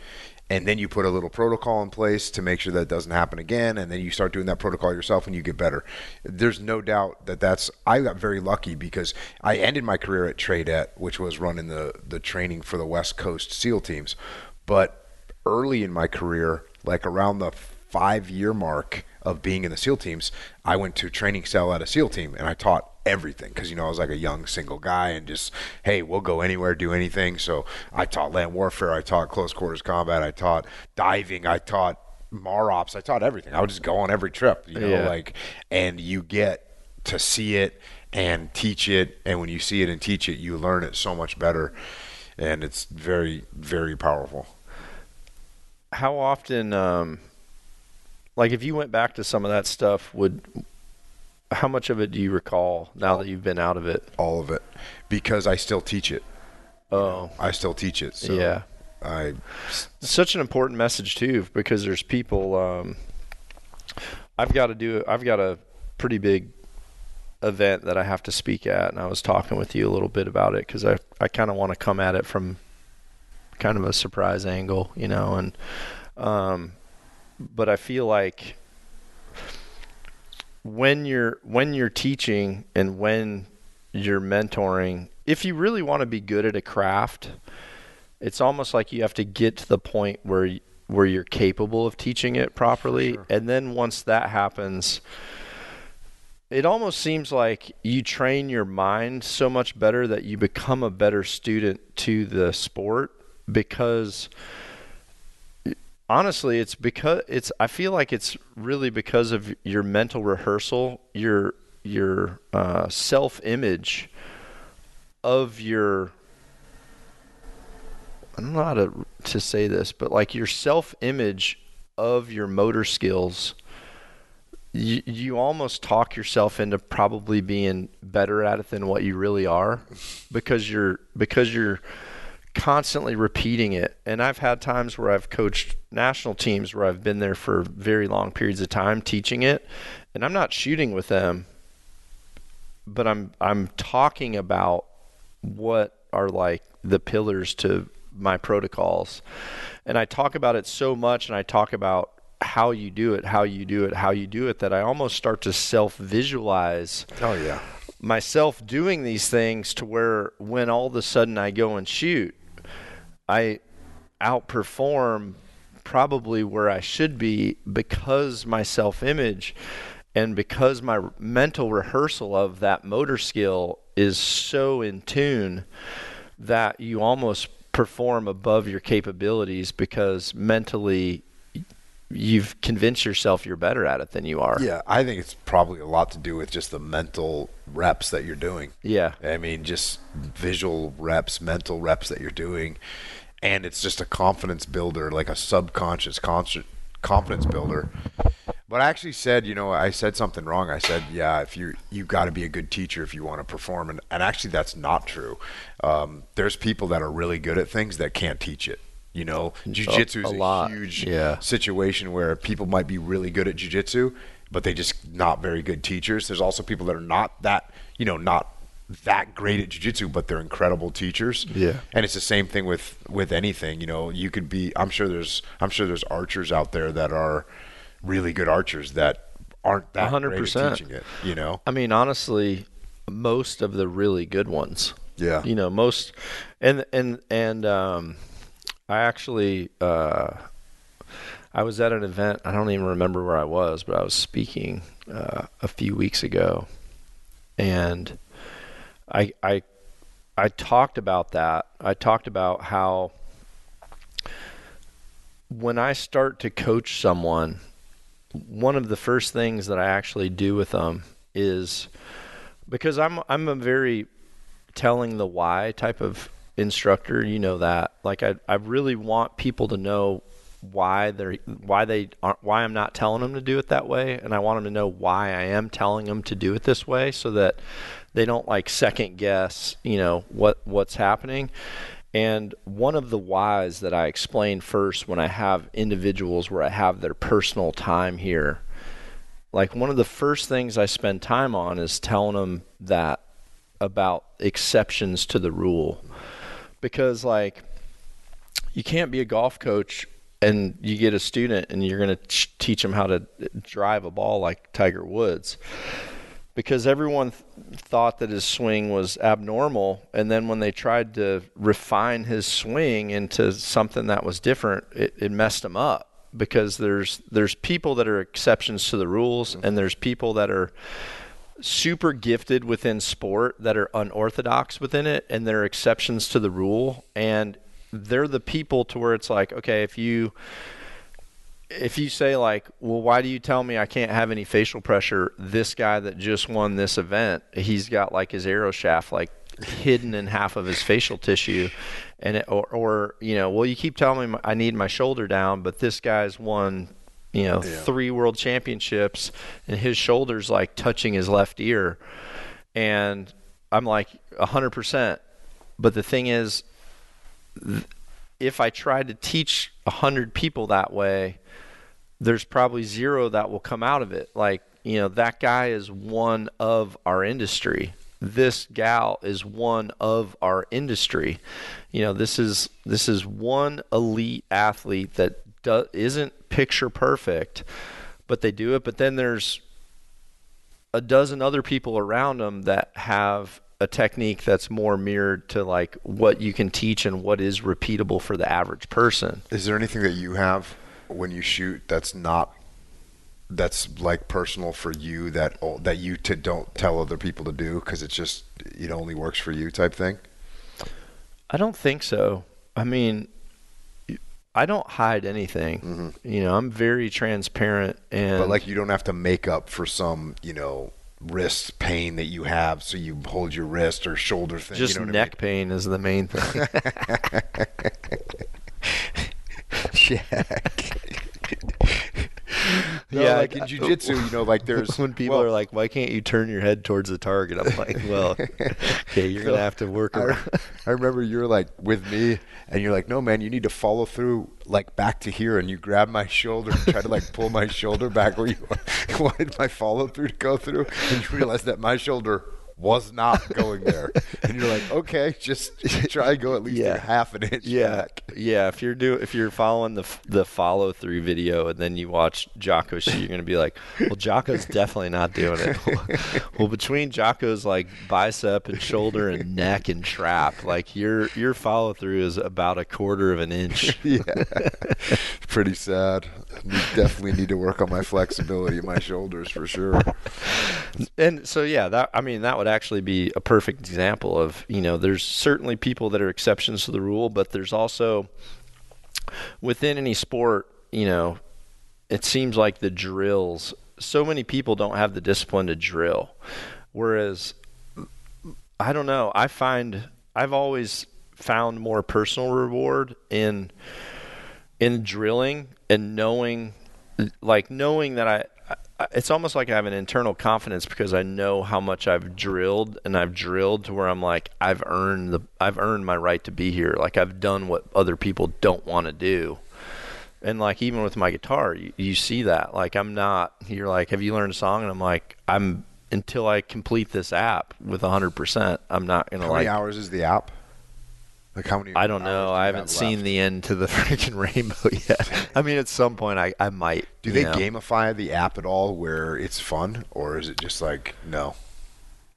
And then you put a little protocol in place to make sure that doesn't happen again. And then you start doing that protocol yourself and you get better. There's no doubt that that's, I got very lucky because I ended my career at Tradet, which was running the, the training for the West Coast SEAL teams. But early in my career, like around the five year mark of being in the SEAL teams, I went to training cell at a SEAL team and I taught everything because you know I was like a young single guy and just hey we'll go anywhere do anything. So I taught land warfare I taught close quarters combat I taught diving I taught MAROPS I taught everything. I would just go on every trip you know yeah. like and you get to see it and teach it and when you see it and teach it you learn it so much better and it's very very powerful how often um, like if you went back to some of that stuff would how much of it do you recall now that you've been out of it? All of it because i still teach it. Oh. I still teach it so yeah. I such an important message too because there's people um, i've got to do i've got a pretty big event that i have to speak at and i was talking with you a little bit about it because i, I kind of want to come at it from kind of a surprise angle, you know, and um, but I feel like when you're when you're teaching and when you're mentoring, if you really want to be good at a craft, it's almost like you have to get to the point where where you're capable of teaching it properly, sure. and then once that happens, it almost seems like you train your mind so much better that you become a better student to the sport because honestly it's because it's i feel like it's really because of your mental rehearsal your your uh, self image of your i don't know how to to say this but like your self image of your motor skills you, you almost talk yourself into probably being better at it than what you really are because you're because you're constantly repeating it. And I've had times where I've coached national teams where I've been there for very long periods of time teaching it, and I'm not shooting with them, but I'm I'm talking about what are like the pillars to my protocols. And I talk about it so much and I talk about how you do it, how you do it, how you do it that I almost start to self visualize. Oh yeah. Myself doing these things to where when all of a sudden I go and shoot, I outperform probably where I should be because my self image and because my mental rehearsal of that motor skill is so in tune that you almost perform above your capabilities because mentally you've convinced yourself you're better at it than you are. Yeah, I think it's probably a lot to do with just the mental reps that you're doing. Yeah. I mean, just visual reps, mental reps that you're doing and it's just a confidence builder, like a subconscious confidence builder. But I actually said, you know, I said something wrong. I said, yeah, if you you got to be a good teacher if you want to perform, and, and actually that's not true. Um, there's people that are really good at things that can't teach it. You know, jujitsu is a a, huge yeah. situation where people might be really good at jujitsu, but they just not very good teachers. There's also people that are not that, you know, not that great at jujitsu, but they're incredible teachers. Yeah. And it's the same thing with with anything. You know, you could be. I'm sure there's. I'm sure there's archers out there that are really good archers that aren't that great at 100%. teaching it. You know. I mean, honestly, most of the really good ones. Yeah. You know, most, and and and um, I actually, uh, I was at an event. I don't even remember where I was, but I was speaking uh, a few weeks ago, and I I I talked about that. I talked about how when I start to coach someone, one of the first things that I actually do with them is because I'm I'm a very telling the why type of instructor, you know that. Like I I really want people to know why they're why they aren't why I'm not telling them to do it that way and I want them to know why I am telling them to do it this way so that they don't like second guess, you know, what what's happening. And one of the whys that I explain first when I have individuals where I have their personal time here, like one of the first things I spend time on is telling them that about exceptions to the rule. Because, like, you can't be a golf coach and you get a student and you're going to teach them how to drive a ball like Tiger Woods because everyone th- thought that his swing was abnormal and then when they tried to refine his swing into something that was different it, it messed him up because there's there's people that are exceptions to the rules and mm-hmm. there's people that are super gifted within sport that are unorthodox within it and they're exceptions to the rule and they're the people to where it's like okay if you if you say like, well, why do you tell me I can't have any facial pressure? This guy that just won this event, he's got like his arrow shaft like hidden in half of his facial tissue, and it, or or you know, well, you keep telling me I need my shoulder down, but this guy's won. You know, Yeah. three world championships, and his shoulder's like touching his left ear, and I'm like hundred percent. But the thing is, th- if I try to teach a hundred people that way, there's probably zero that will come out of it. Like, you know, that guy is one of our industry. This gal is one of our industry. You know, this is this is one elite athlete that do, isn't picture perfect, but they do it. But then there's a dozen other people around them that have a technique that's more mirrored to like what you can teach and what is repeatable for the average person. Is there anything that you have when you shoot that's not that's like personal for you that that you to don't tell other people to do because it's just it only works for you type thing? I don't think so. I mean, I don't hide anything. Mm-hmm. You know, I'm very transparent and But like you don't have to make up for some, you know, wrist pain that you have so you hold your wrist or shoulder thing. just you know neck pain is the main thing. Jack. No, Yeah, like in jujitsu, you know, like there's when people well, are like, "Why can't you turn your head towards the target?" I'm like, "Well, okay, you're gonna have to work I. I remember you're like with me, and you're like, "No, man, you need to follow through, like back to here." And you grab my shoulder and try to like pull my shoulder back where you wanted my follow through to go through, and you realize that my shoulder was not going there. And you're like, "Okay, just try and go at least Yeah. half an inch Yeah, back." yeah. If you're do if you're following the the follow through video and then you watch Jocko shoot, you're gonna be like, "Well, Jocko's definitely not doing it." well, between Jocko's like bicep and shoulder and neck and trap, like your your follow through is about a quarter of an inch. yeah, pretty sad. You definitely need to work on my flexibility my shoulders for sure. and so yeah that i mean that would actually be a perfect example of you know there's certainly people that are exceptions to the rule but there's also within any sport you know it seems like the drills so many people don't have the discipline to drill. Whereas i don't know i find i've always found more personal reward in in drilling and knowing like knowing that I it's almost like I have an internal confidence because I know how much I've drilled and I've drilled to where I'm like I've earned the I've earned my right to be here. Like I've done what other people don't want to do. And like even with my guitar, you, you see that. Like I'm not you're like, "Have you learned a song?" and I'm like, "I'm until I complete this app with 100%, I'm not going to like How many hours is the app? Like how many? I don't know. do I haven't have seen the end to the freaking rainbow yet. I mean, at some point, I, I might. Do they know. gamify the app at all, where it's fun, or is it just like no?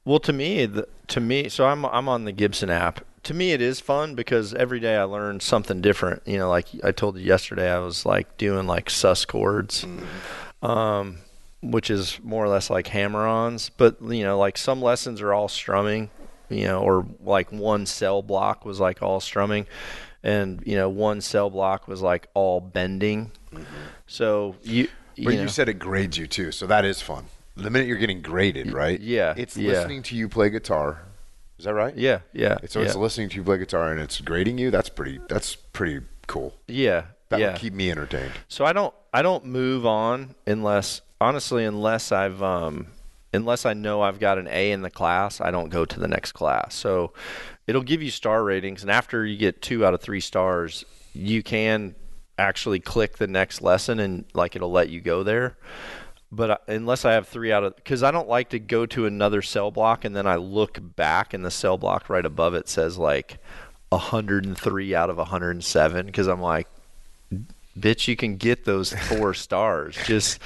Well, to me, the, to me, so I'm I'm on the Gibson app. To me, it is fun because every day I learn something different. You know, like I told you yesterday, I was like doing like sus chords, um, which is more or less like hammer-ons. But you know, like some lessons are all strumming. You know, or like one cell block was like all strumming, and you know, one cell block was like all bending. So you. But you, said it grades you too, so that is fun. The minute you're getting graded, right? yeah, It's yeah. listening to you play guitar. Is that right? Yeah, yeah. So yeah. it's listening to you play guitar and it's grading you. That's pretty. That's pretty cool. yeah, That yeah. would keep me entertained. So I don't I don't move on unless honestly unless I've um unless I know I've got an A in the class, I don't go to the next class. So it'll give you star ratings and after you get 2 out of 3 stars, you can actually click the next lesson and like it'll let you go there. But uh, unless I have 3 out of cuz I don't like to go to another cell block and then I look back and the cell block right above it says like 103 out of 107 cuz I'm like bitch, you can get those four stars. Just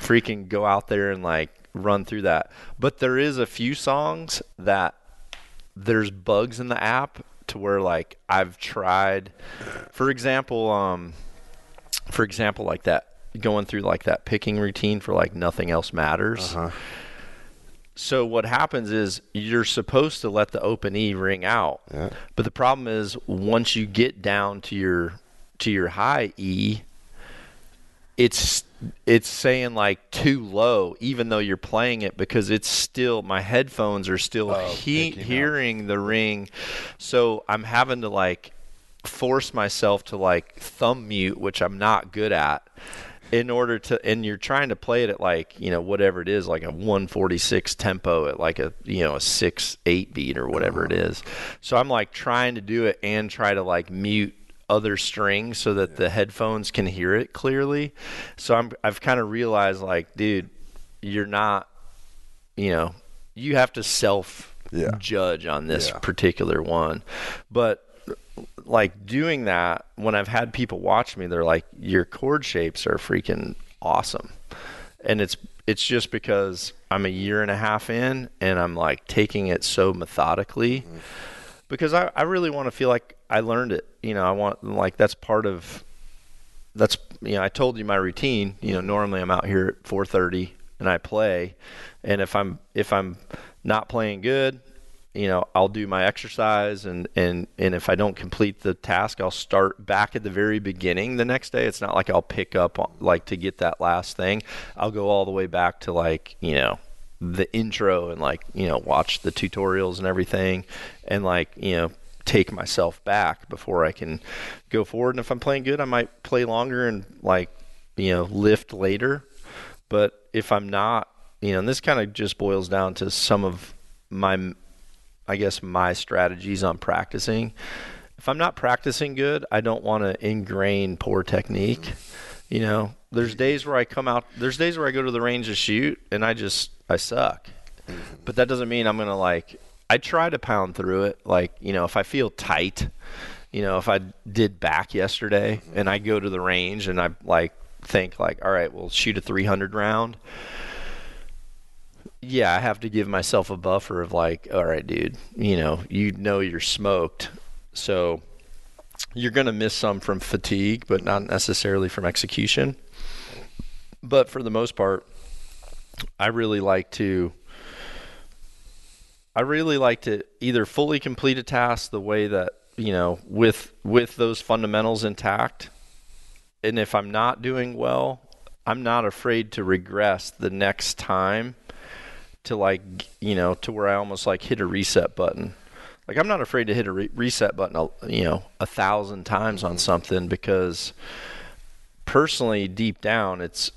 freaking go out there and like run through that. But there is a few songs that there's bugs in the app to where like I've tried for example, um for example like that going through like that picking routine for like nothing else matters. Uh-huh. So what happens is you're supposed to let the open E ring out. Yeah. But the problem is once you get down to your to your high E, it's it's saying like too low even though you're playing it because it's still my headphones are still Oh, he- hearing the ring. So I'm having to like force myself to like thumb mute, which I'm not good at in order to and you're trying to play it at like you know whatever it is like a 146 tempo at like a you know a 6 8 beat or whatever it uh-huh. is. So i'm like trying to do it and try to like mute other strings so that the headphones can hear it clearly so i'm i've kind of realized like dude you're not you know you have to self Yeah. judge on this Yeah. particular one but like doing that when I've had people watch me, they're like, "Your chord shapes are freaking awesome," and it's it's just because I'm a year and a half in and I'm like taking it so methodically mm-hmm. because I, I really want to feel like I learned it. You know, I want like that's part of that's you know I told you my routine. You know, normally I'm out here at 4:30 and I play, and if I'm if I'm not playing good, you know, I'll do my exercise and and and if I don't complete the task, I'll start back at the very beginning the next day. It's not like I'll pick up like to get that last thing. I'll go all the way back to like, you know, the intro and like, you know, watch the tutorials and everything and like, you know, take myself back before I can go forward. And if I'm playing good, I might play longer and like, you know, lift later. But if I'm not, you know, and this kind of just boils down to some of my, I guess, my strategies on practicing. If I'm not practicing good, I don't want to ingrain poor technique. You know, there's days where I come out, there's days where I go to the range to shoot and I just, I suck. Mm-hmm. But that doesn't mean I'm going to like, I try to pound through it. Like, you know, if I feel tight, you know, if I did back yesterday and I go to the range and I like think like, all right, we'll shoot a 300 round. Yeah, I have to give myself a buffer of like, all right, dude, you know, you know you're smoked. So you're going to miss some from fatigue, but not necessarily from execution. But for the most part, I really like to I really like to either fully complete a task the way that, you know, with with those fundamentals intact. And if I'm not doing well, I'm not afraid to regress the next time to like, you know, to where I almost like hit a reset button. Like I'm not afraid to hit a re- reset button, a- you know, a thousand times on something because personally deep down it's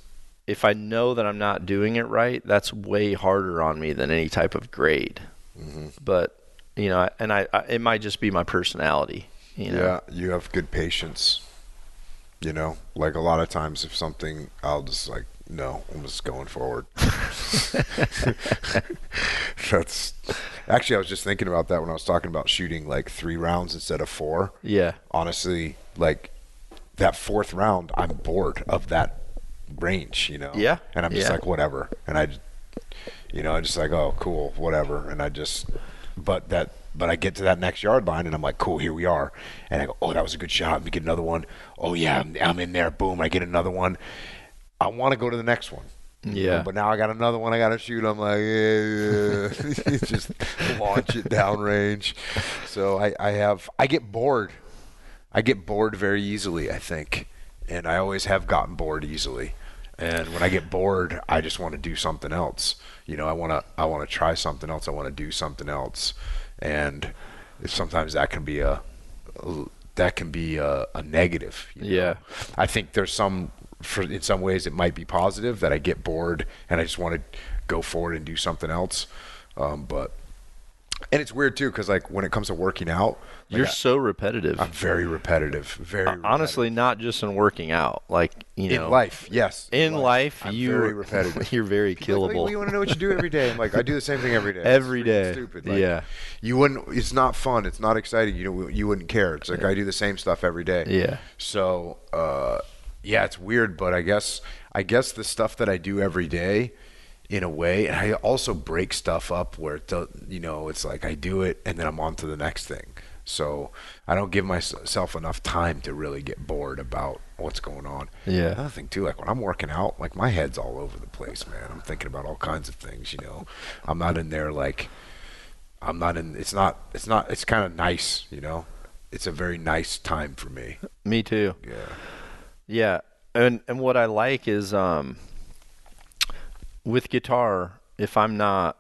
if I know that I'm not doing it right, that's way harder on me than any type of grade. Mm-hmm. But you know, and I, I it might just be my personality. You know, Yeah, you have good patience. You know, like a lot of times, if something, I'll just like, no, I'm just going forward. That's actually, I was just thinking about that when I was talking about shooting like three rounds instead of four. yeah, Honestly, like that fourth round, I'm bored of that range, you know? Yeah, And I'm just yeah. like, whatever. And I, you know, I just like, oh, cool, whatever. And I just, but that, but I get to that next yard line and I'm like, cool, here we are. And I go, oh, that was a good shot. Let me get another one. Oh yeah, I'm, I'm in there. Boom, I get another one. I want to go to the next one. Yeah. But now I got another one I got to shoot. I'm like, yeah, just launch it downrange. So I, I have, I get bored. I get bored very easily, I think. And I always have gotten bored easily. And when I get bored, I just want to do something else. You know, I want to, I want to try something else. I want to do something else. And sometimes that can be a, that can be a, a negative. you know? Yeah. I think there's some, for in some ways, it might be positive that I get bored and I just want to go forward and do something else. Um, but and it's weird too because like when it comes to working out, you're so repetitive. I'm very repetitive. Very Uh, honestly, not just in working out, like you know, in life, yes. in life, I'm you very repetitive. You're very People are like, killable. "Well, you want to know what you do every day? I'm like, I do the same thing every day. Every day. Stupid. Like, Yeah. You wouldn't. It's not fun. It's not exciting. You know, you wouldn't care. It's like I do the same stuff every day. yeah, So, uh, yeah, it's weird, but I guess I guess the stuff that I do every day, in a way, and I also break stuff up where it you know it's like I do it and then I'm on to the next thing. So I don't give myself enough time to really get bored about what's going on. Yeah. Another thing too, like when I'm working out, like my head's all over the place, man. I'm thinking about all kinds of things. You know, I'm not in there like I'm not in. It's not. It's not. It's kind of nice. You know, it's a very nice time for me. me too. Yeah. Yeah, and and what I like is um with guitar, if I'm not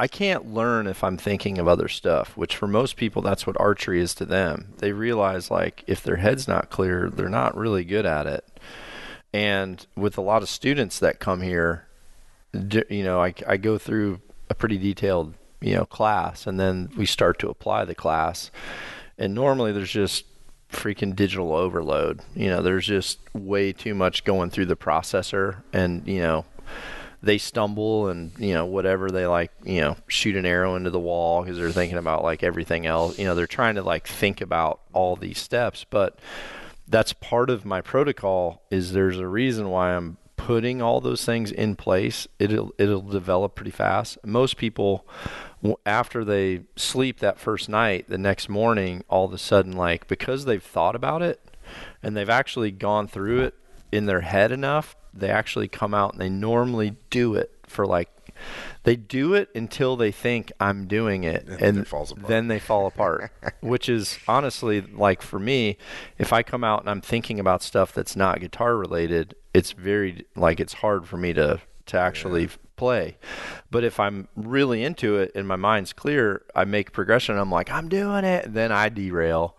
I can't learn if I'm thinking of other stuff, which for most people that's what archery is to them. They realize like if their head's not clear, they're not really good at it. And with a lot of students that come here, you know, I, I go through a pretty detailed, you know, class and then we start to apply the class. And normally there's just freaking digital overload. You know, there's just way too much going through the processor and, you know, they stumble and, you know, whatever they like, you know, shoot an arrow into the wall because they're thinking about like everything else. You know, they're trying to like think about all these steps, but that's part of my protocol is there's a reason why I'm putting all those things in place. It'll it'll develop pretty fast. Most people after they sleep that first night, the next morning all of a sudden like because they've thought about it and they've actually gone through it in their head enough, they actually come out and they normally do it for like they do it until they think I'm doing it, And and, then it falls apart. then they fall apart. which is honestly like for me, if I come out and I'm thinking about stuff that's not guitar related, it's very like it's hard for me to to actually play. But if I'm really into it and my mind's clear, I make progression. I'm like, I'm doing it. Then I derail.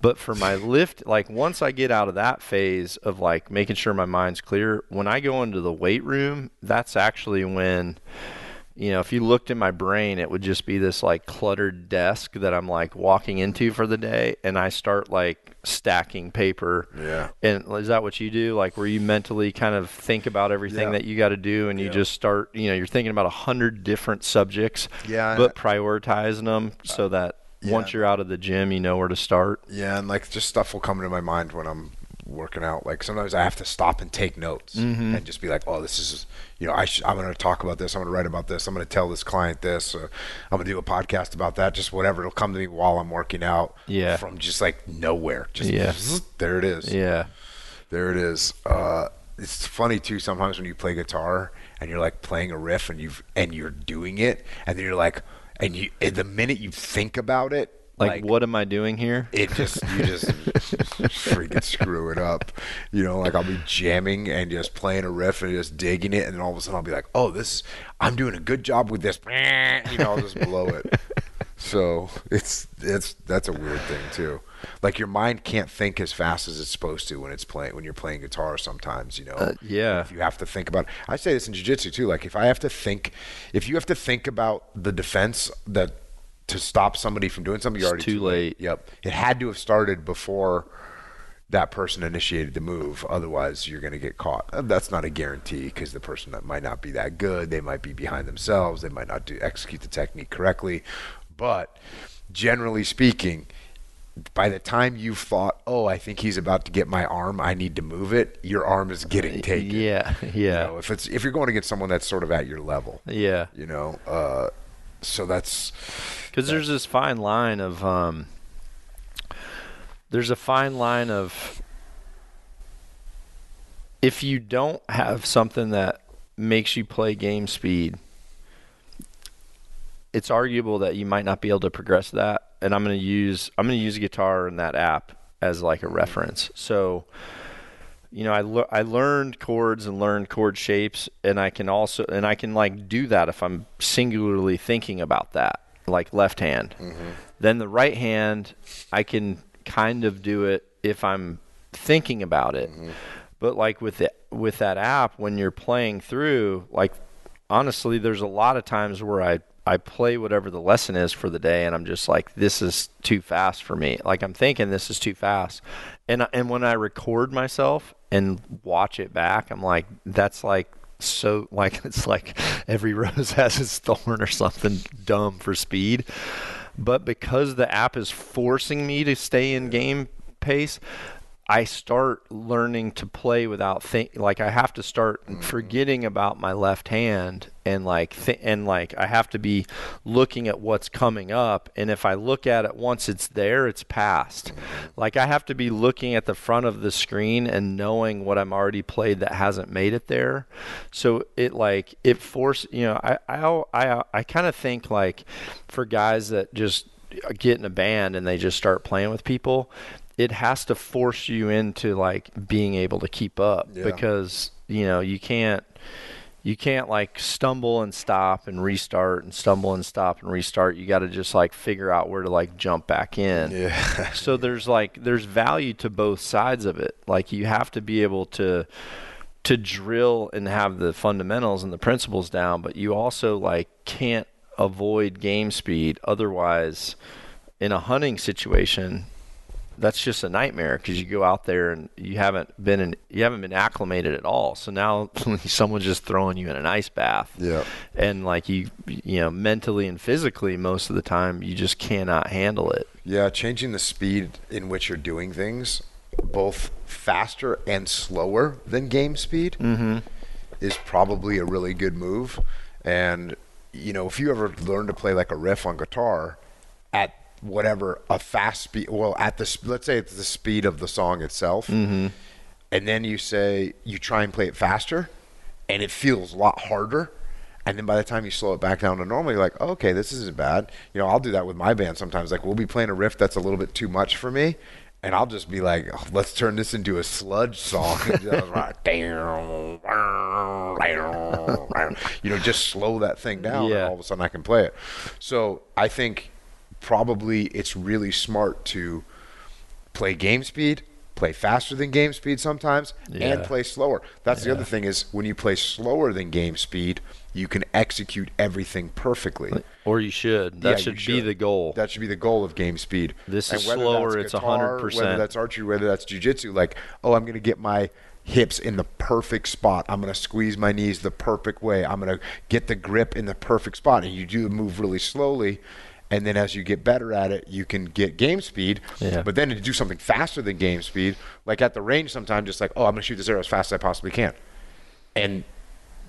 But for my lift, like once I get out of that phase of like making sure my mind's clear, when I go into the weight room, that's actually when you know, if you looked in my brain, it would just be this like cluttered desk that I'm like walking into for the day, and I start like stacking paper. Yeah. And is that what you do? Like, where you mentally kind of think about everything Yeah. that you got to do, and you just start, you know, you're thinking about a hundred different subjects, Yeah, but prioritizing them so that yeah. once you're out of the gym, you know where to start. Yeah, and like just stuff will come into my mind when I'm working out. Like sometimes I have to stop and take notes Mm-hmm. and just be like, "Oh, this is, you know, I should, I'm going to talk about this. I'm going to write about this. I'm going to tell this client this. I'm going to do a podcast about that. Just whatever. It'll come to me while I'm working out. Yeah. From just like nowhere. Just Yeah. there it is. Yeah. There it is. Uh, it's funny too. Sometimes when you play guitar and you're like playing a riff and you've and you're doing it, and then you're like, and you and the minute you think about it, Like, what am I doing here? it just you just freaking screw it up. You know, like I'll be jamming and just playing a riff and just digging it, and then all of a sudden I'll be like, "Oh, this I'm doing a good job with this." You know, I'll just blow it. So it's it's that's a weird thing too. Like your mind can't think as fast as it's supposed to when it's playing when you're playing guitar. Sometimes you know. Uh, yeah. If you have to think about. I say this in jiu-jitsu too. Like if I have to think, if you have to think about the defense that to stop somebody from doing something, you're It's already too late. Yep. It had to have started before that person initiated the move. Otherwise, you're going to get caught. Uh, That's not a guarantee because the person that might not be that good. They might be behind themselves. They might not do execute the technique correctly. But generally speaking, by the time you've thought, "Oh, I think he's about to get my arm. I need to move it," your arm is getting taken. Yeah, You yeah, know, if it's if you're going against someone that's sort of at your level, yeah. you know. Uh, so that's Because there's this fine line of um, there's a fine line of if you don't have something that makes you play game speed, it's arguable that you might not be able to progress that. And I'm going to use I'm going to use guitar in that app as like a reference. So, you know, I le- I learned chords and learned chord shapes, and I can also and I can like do that if I'm singularly thinking about that, like left hand. Mm-hmm. Then the right hand, I can kind of do it if I'm thinking about it. Mm-hmm. But like with the, with that app, when you're playing through, like honestly, there's a lot of times where I I play whatever the lesson is for the day, and I'm just like, this is too fast for me. Like I'm thinking this is too fast, and and when I record myself and watch it back, I'm like, that's like so like it's like every rose has its thorn or something dumb for speed. But because the app is forcing me to stay in game pace, I start learning to play without think like I have to start mm-hmm. forgetting about my left hand and like th- and like I have to be looking at what's coming up and if I look at it once it's there it's past. Mm-hmm. Like I have to be looking at the front of the screen and knowing what I'm already played that hasn't made it there. So it like it force you know I I I, I kind of think like for guys that just get in a band and they just start playing with people it has to force you into like being able to keep up Yeah. because you know you can't you can't like stumble and stop and restart and stumble and stop and restart you got to just like figure out where to like jump back in yeah. so there's like there's value to both sides of it like you have to be able to to drill and have the fundamentals and the principles down but you also like can't avoid game speed otherwise in a hunting situation that's just a nightmare because you go out there and you haven't been in, you haven't been acclimated at all. So now someone's just throwing you in an ice bath, Yeah. and like you, you know, mentally and physically, most of the time you just cannot handle it. Yeah, changing the speed in which you're doing things, both faster and slower than game speed, mm-hmm. is probably a really good move. And you know, if you ever learn to play like a riff on guitar at whatever a fast speed, well, at the let's say it's the speed of the song itself, mm-hmm. and then you say you try and play it faster, and it feels a lot harder. And then by the time you slow it back down to normal, you're like, oh, okay, this isn't bad. You know, I'll do that with my band sometimes. Like, we'll be playing a riff that's a little bit too much for me. And I'll just be like, oh, let's turn this into a sludge song. you know, just slow that thing down. And all of a sudden I can play it. So I think probably it's really smart to play game speed, play faster than game speed sometimes, and play slower. That's the other thing is when you play slower than game speed, you can execute everything perfectly. Or you should. That Yeah, you should, be the goal. That should be the goal of game speed. This is whether slower, that's it's guitar, 100%. Whether that's archery, whether that's jujitsu, like, oh, I'm going to get my hips in the perfect spot. I'm going to squeeze my knees the perfect way. I'm going to get the grip in the perfect spot. And you do the move really slowly. And then as you get better at it, you can get game speed. Yeah. But then to do something faster than game speed, like at the range, sometimes just like, oh, I'm going to shoot this arrow as fast as I possibly can. And,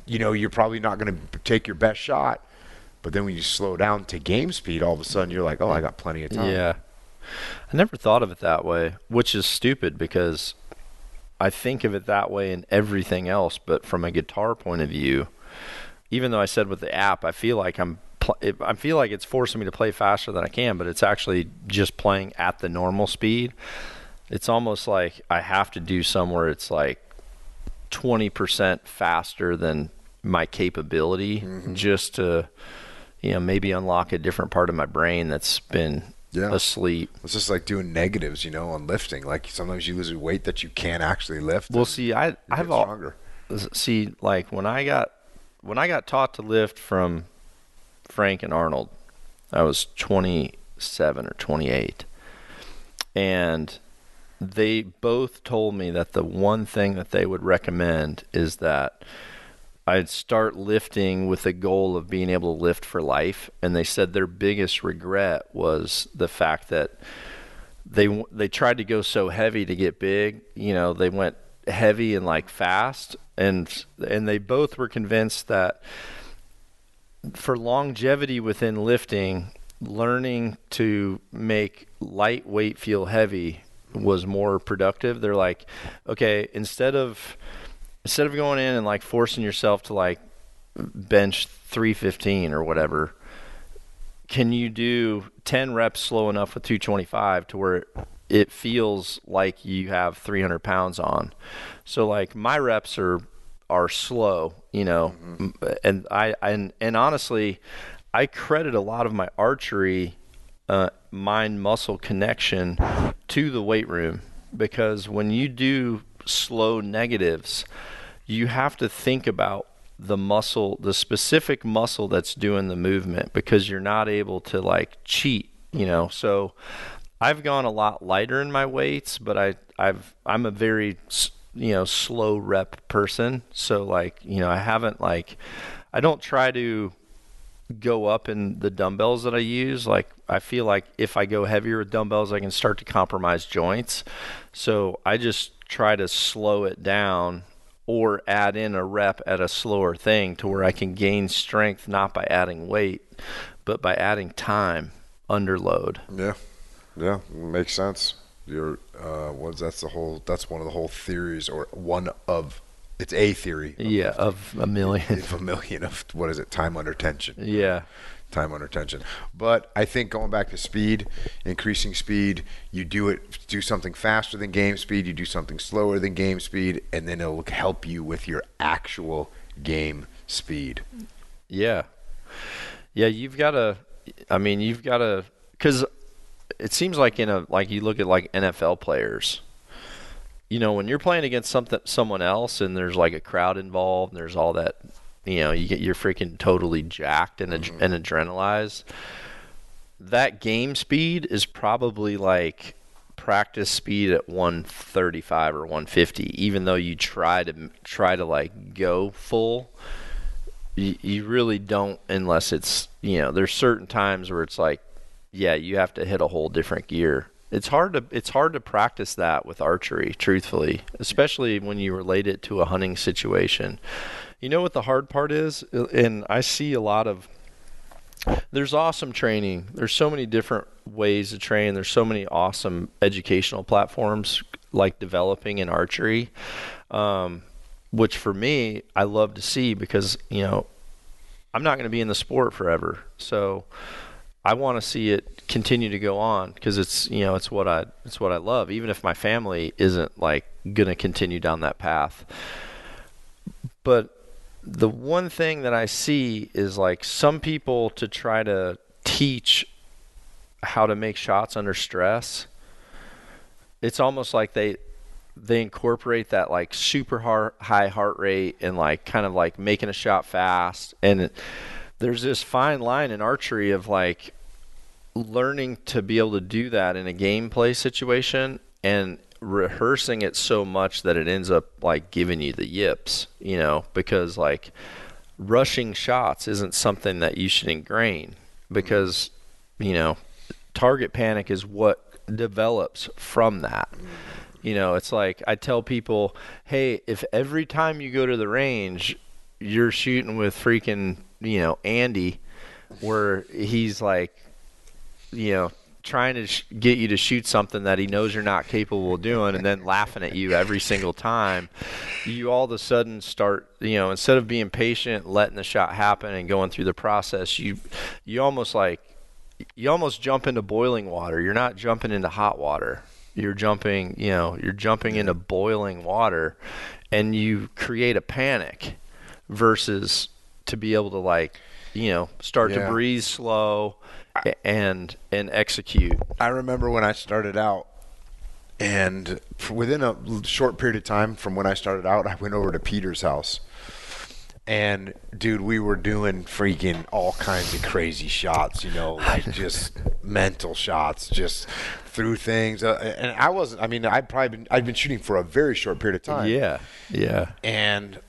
you know, you're probably not going to take your best shot. But then when you slow down to game speed, all of a sudden you're like, oh, I got plenty of time. Yeah. I never thought of it that way, which is stupid because I think of it that way in everything else. But from a guitar point of view, even though I said with the app, I feel like I'm. Pl- it, I feel like it's forcing me to play faster than I can, but it's actually just playing at the normal speed. It's almost like I have to do somewhere it's like 20% faster than my capability mm-hmm. just to you know, maybe unlock a different part of my brain that's been Yeah. asleep. It's just like doing negatives, you know, on lifting. Like sometimes you lose weight that you can't actually lift. Well, see, I I've all, stronger. see like when I got when I got taught to lift from Frank and Arnold, I was 27 or 28. And they both told me that the one thing that they would recommend is that I'd start lifting with the goal of being able to lift for life. And they said their biggest regret was the fact that they they tried to go so heavy to get big, you know, they went heavy and like fast. And and they both were convinced that for longevity within lifting, learning to make lightweight feel heavy was more productive. They're like, okay, instead of instead of going in and like forcing yourself to like bench 315 or whatever, can you do 10 reps slow enough with 225 to where it feels like you have 300 pounds on? So like my reps are are slow, you know, m and I and and honestly, I credit a lot of my archery uh, mind muscle connection to the weight room because when you do slow negatives, you have to think about the muscle, the specific muscle that's doing the movement because you're not able to like cheat, you know. So I've gone a lot lighter in my weights, but I I've I'm a very you know slow rep person. So like you know I haven't like I don't try to go up in the dumbbells that I use. Like I feel like if I go heavier with dumbbells, I can start to compromise joints. So I just try to slow it down or add in a rep at a slower thing to where I can gain strength not by adding weight, but by adding time under load. Yeah, yeah, makes sense. You're uh, what's that's the whole that's one of the whole theories or one of it's a theory. of- Yeah, of a million. of a million of what is it? Time under tension. yeah. Time under tension. But I think going back to speed, increasing speed, you do it do something faster than game speed, you do something slower than game speed, and then it'll help you with your actual game speed. Yeah. Yeah, you've got to I mean, you've got to cuz it seems like in a like you look at like NFL players. You know, when you're playing against something someone else and there's like a crowd involved and there's all that, you know, you get you're freaking totally jacked and ad- mm-hmm. and adrenalized. That game speed is probably like practice speed at 135 or 150 even though you try to try to like go full you, you really don't unless it's you know there's certain times where it's like yeah you have to hit a whole different gear. It's hard to it's hard to practice that with archery truthfully especially when you relate it to a hunting situation. You know what the hard part is? And i see a lot of there's awesome training. There's so many different ways to train. There's so many awesome educational platforms like developing in archery um, which for me I love to see because you know I'm not going to be in the sport forever. So I want to see it continue to go on because it's you know it's what I it's what I love even if my family isn't like going to continue down that path. But the one thing that I see is like some people to try to teach how to make shots under stress. It's almost like they they incorporate that like super high heart rate and like kind of like making a shot fast and it, there's this fine line in archery of like learning to be able to do that in a gameplay situation and rehearsing it so much that it ends up like giving you the yips you know? Because like rushing shots isn't something that you should ingrain because you know target panic is what develops from that. You know, it's like I tell people, hey, if every time you go to the range, you're shooting with freaking, you know, Andy, where he's like, you know, trying to sh- get you to shoot something that he knows you're not capable of doing and then laughing at you every single time, you all of a sudden start, you know, instead of being patient, letting the shot happen and going through the process, you you almost like you almost jump into boiling water. You're not jumping into hot water you're jumping you know you're jumping into boiling water and you create a panic versus to be able to like you know, start Yeah. to breathe slow and and execute. I remember when I started out, and within a short period of time from when I started out, I went over to Peter's house. And dude, we were doing freaking all kinds of crazy shots, you know, like just mental shots, just through things. Uh, and I wasn't. I mean, I'd probably been. I'd been shooting for a very short period of time. Yeah. Yeah. And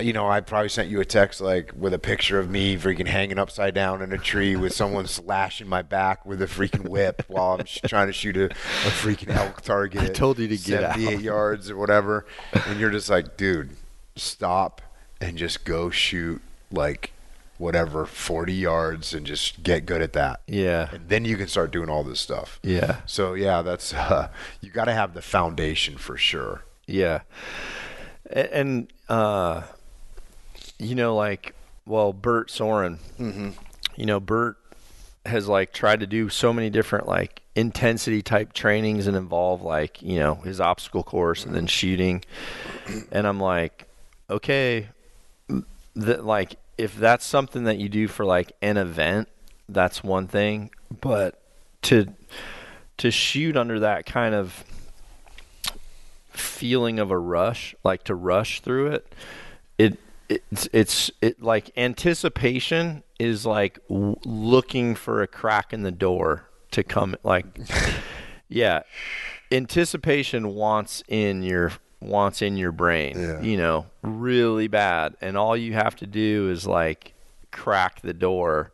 you know, I probably sent you a text like with a picture of me freaking hanging upside down in a tree with someone slashing my back with a freaking whip while I'm sh- trying to shoot a, a freaking elk target. I told you to get out. 78 yards or whatever, and you're just like, dude, stop and just go shoot like whatever 40 yards and just get good at that. Yeah. And then you can start doing all this stuff. Yeah. So yeah, that's uh, you got to have the foundation for sure. Yeah. And uh you know like well Bert Soren. Mm-hmm. You know Bert has like tried to do so many different like intensity type trainings and involve like, you know, his obstacle course and then shooting. And I'm like, okay, that like if that's something that you do for like an event, that's one thing, but to to shoot under that kind of feeling of a rush, like to rush through it, it it's it's it like anticipation is like w- looking for a crack in the door to come like yeah. Anticipation wants in your wants in your brain Yeah. you know really bad. And all you have to do is like crack the door.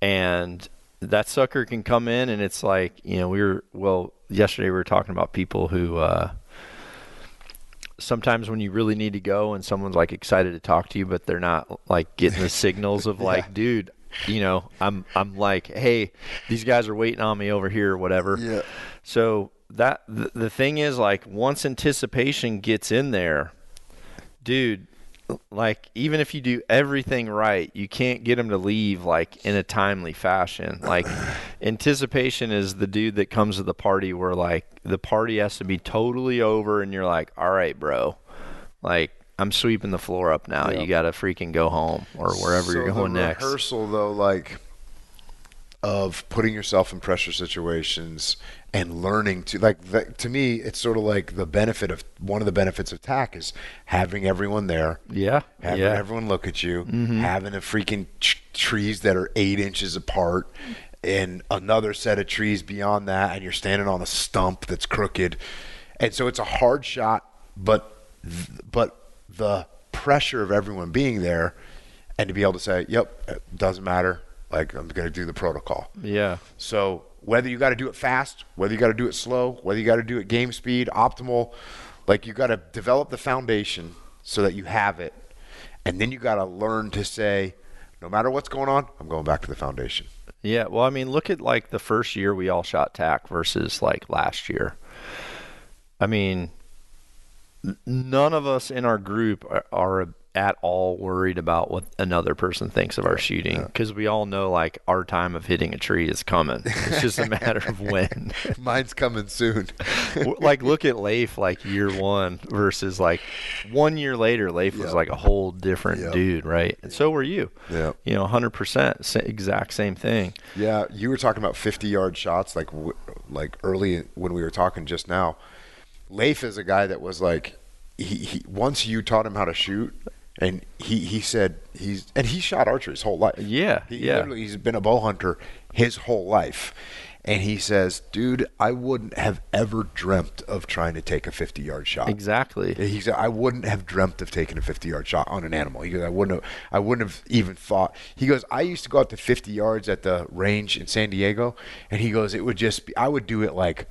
And that sucker can come in and it's like you know we were well yesterday we were talking about people who uh sometimes when you really need to go and someone's like excited to talk to you but they're not like getting the signals of like dude you know i'm i'm like hey these guys are waiting on me over here or whatever Yeah. so that the thing is like once anticipation gets in there dude like even if you do everything right you can't get them to leave like in a timely fashion. Like anticipation is the dude that comes to the party where like the party has to be totally over and you're like all right bro. Like i'm sweeping the floor up now. Yeah. you gotta freaking go home or wherever you're going the next. Rehearsal though, like of putting yourself in pressure situations and learning to like the, to me, it's sort of like the benefit of one of the benefits of TAC is having everyone there, yeah having yeah Mm-hmm. everyone look at you, having a freaking t- trees that are eight inches apart. And another set of trees beyond that, and you're standing on a stump that's crooked, and so it's a hard shot. But th- but the pressure of everyone being there, and to be able to say, "Yep, it doesn't matter. Like I'm going to do the protocol." yeah So whether you got to do it fast, whether you got to do it slow, whether you got to do it game speed, optimal, like you got to develop the foundation so that you have it, and then you got to learn to say, no matter what's going on, I'm going back to the foundation. Yeah, well, I mean, look at like the first year we all shot TAC versus like last year. I mean, none of us in our group are, are at all worried about what another person thinks of our shooting because we all know like our time of hitting a tree is coming. It's just a matter of when. Mine's coming soon. Like look at Leif like year one versus like one year later Leif was like a whole different Yep. dude right and so were you Yeah. you know 100% exact same thing Yeah, you were talking about 50 yard shots, like like early when we were talking just now. Leif is a guy that was like, he, he once you taught him how to shoot, and he he said he's and he shot archery his whole life. Yeah, he yeah. literally he's been a bow hunter his whole life. And he says, "Dude, I wouldn't have ever dreamt of trying to take a 50-yard shot." exactly He said, "I wouldn't have dreamt of taking a 50-yard shot on an animal." He goes, "I wouldn't have. I wouldn't have even thought." He goes, "I used to go out to 50 yards at the range in San Diego, and he goes, it would just be. I would do it like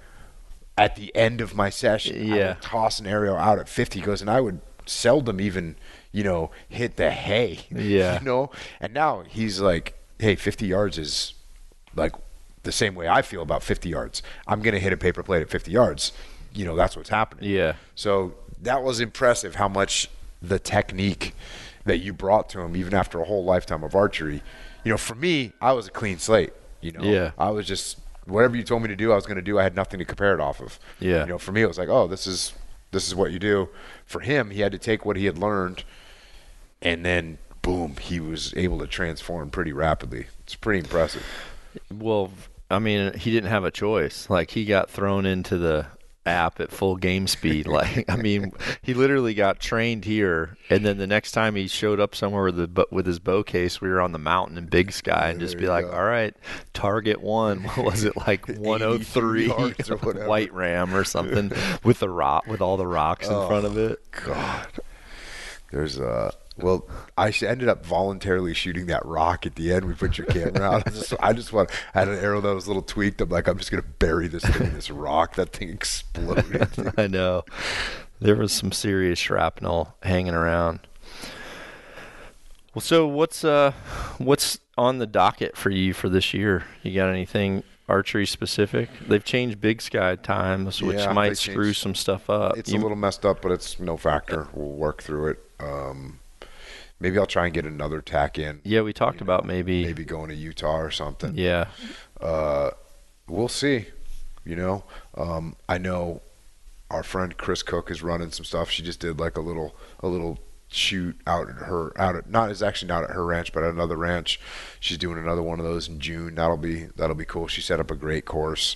at the end of my session. Yeah. toss an arrow out at 50. He goes, and I would seldom even, you know, hit the hay. Yeah. you know. And now he's like, "Hey, 50 yards is like the same way I feel about 50 yards. I'm gonna hit a paper plate at 50 yards. You know, that's what's happening." yeah So that was impressive how much the technique that you brought to him, even after a whole lifetime of archery. You know, for me, I was a clean slate. You know, Yeah. I was just whatever you told me to do, I was going to do. I had nothing to compare it off of. Yeah. You know, for me, it was like, oh, this is this is what you do. For him, he had to take what he had learned and then boom, he was able to transform pretty rapidly. It's pretty impressive. Well, I mean, he didn't have a choice. Like he got thrown into the app at full game speed. Like I mean, he literally got trained here, and then the next time he showed up somewhere with the with his bow case, we were on the mountain in Big Sky, and just be like, go. "All right, target one." What was it like 103 White Ram or something with the rock with all the rocks in oh, front of it? God, there's a. Uh well, I ended up voluntarily shooting that rock at the end. We put your camera out. I just, I just want. I had an arrow that was a little tweaked. I'm like, I'm just gonna bury this thing in this rock. That thing exploded. I know. There was some serious shrapnel hanging around. Well, so what's uh, what's on the docket for you for this year? You got anything archery specific? They've changed Big Sky times, which yeah, might screw some stuff up. It's you, a little messed up, but it's no factor. We'll work through it. Um, maybe I'll try and get another TAC in. Yeah, we talked about know, maybe maybe going to Utah or something. Yeah. Uh, we'll see. You know, um, I know our friend Chris Cook is running some stuff. She just did like a little a little shoot out at her out at not is actually not at her ranch but at another ranch. She's doing another one of those in June. That'll be that'll be cool. She set up a great course.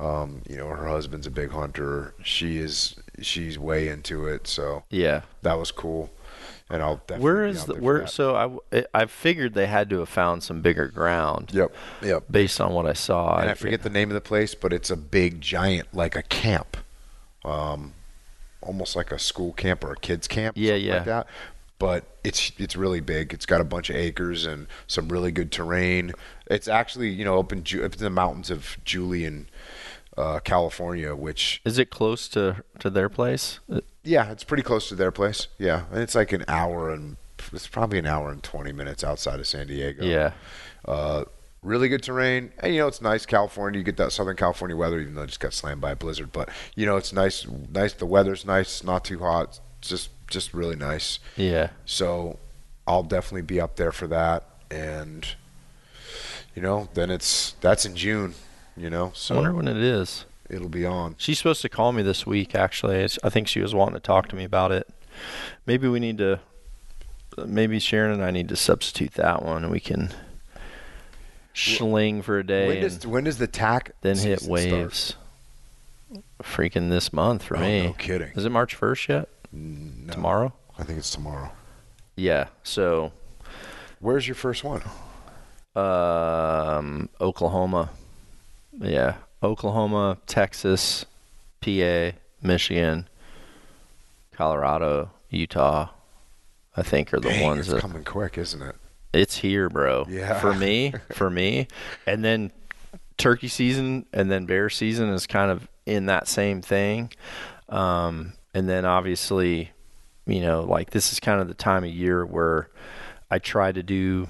Um, you know, her husband's a big hunter. She is she's way into it. So yeah, that was cool and I'll definitely. Where is the where? So I I figured they had to have found some bigger ground. Yep. Yep. Based on what I saw, and I, I forget the name of the place, but it's a big giant, like a camp, um, almost like a school camp or a kids camp. Yeah, yeah. Like that. But it's it's really big. It's got a bunch of acres and some really good terrain. It's actually you know up in, up in the mountains of Julian, uh, California, which is it close to to their place? Yeah, it's pretty close to their place. Yeah, and it's like an hour and it's probably an hour and twenty minutes outside of San Diego. Yeah. Uh, really good terrain, and you know it's nice. California, you get that Southern California weather, even though it just got slammed by a blizzard. But you know it's nice. Nice. The weather's nice. It's not too hot. It's just just really nice. Yeah. So I'll definitely be up there for that, and you know then it's that's in June. You know. So I wonder when it is it'll be on. She's supposed to call me this week. Actually, I think she was wanting to talk to me about it. Maybe we need to. Maybe Sharon and I need to substitute that one, and we can schling for a day. When does when does the TAC then hit waves? Start? Freaking this month for oh, me. No kidding. Is it March first yet? No. Tomorrow? I think it's tomorrow. Yeah. So. Where's your first one? Um, Oklahoma. Yeah, Oklahoma, Texas, PA, Michigan, Colorado, Utah. I think are the Dang, ones it's that coming quick, isn't it? It's here, bro. Yeah. For me, for me, and then turkey season and then bear season is kind of in that same thing. Um, and then obviously, you know, like this is kind of the time of year where I try to do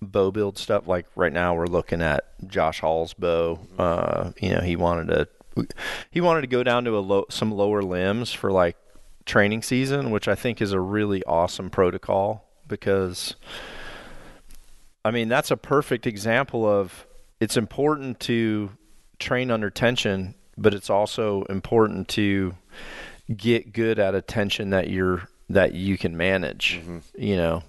bow build stuff. Like right now, we're looking at Josh Hall's bow. Uh, you know, he wanted to he wanted to go down to a low, some lower limbs for like training season, which I think is a really awesome protocol because I mean that's a perfect example of it's important to train under tension, but it's also important to get good at a tension that you're that you can manage. Mm-hmm. You know,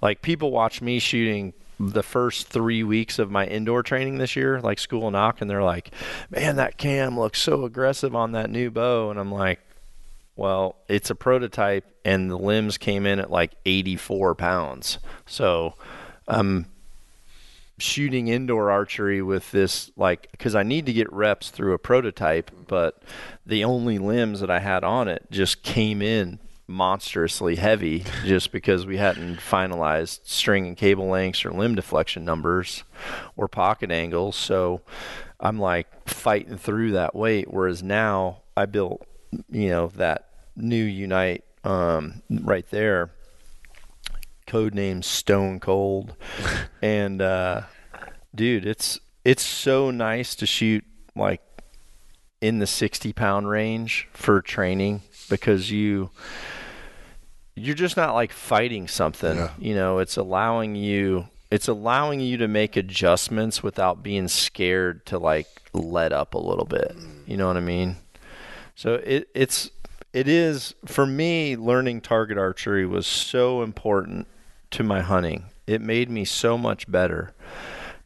like people watch me shooting the first three weeks of my indoor training this year, like school nock, and they're like, "Man, that cam looks so aggressive on that new bow," and I'm like, "Well, it's a prototype, and the limbs came in at like 84 pounds, so I'm shooting indoor archery with this like because I need to get reps through a prototype, but the only limbs that I had on it just came in monstrously heavy just because we hadn't finalized string and cable lengths or limb deflection numbers or pocket angles. So I'm like fighting through that weight. Whereas now I built, you know, that new Unite um, right there, code name Stone Cold. and uh, dude, it's it's so nice to shoot like in the 60 pound range for training because you you're just not like fighting something. Yeah. You know, it's allowing you it's allowing you to make adjustments without being scared to like let up a little bit. You know what I mean? So it it's it is for me learning target archery was so important to my hunting. It made me so much better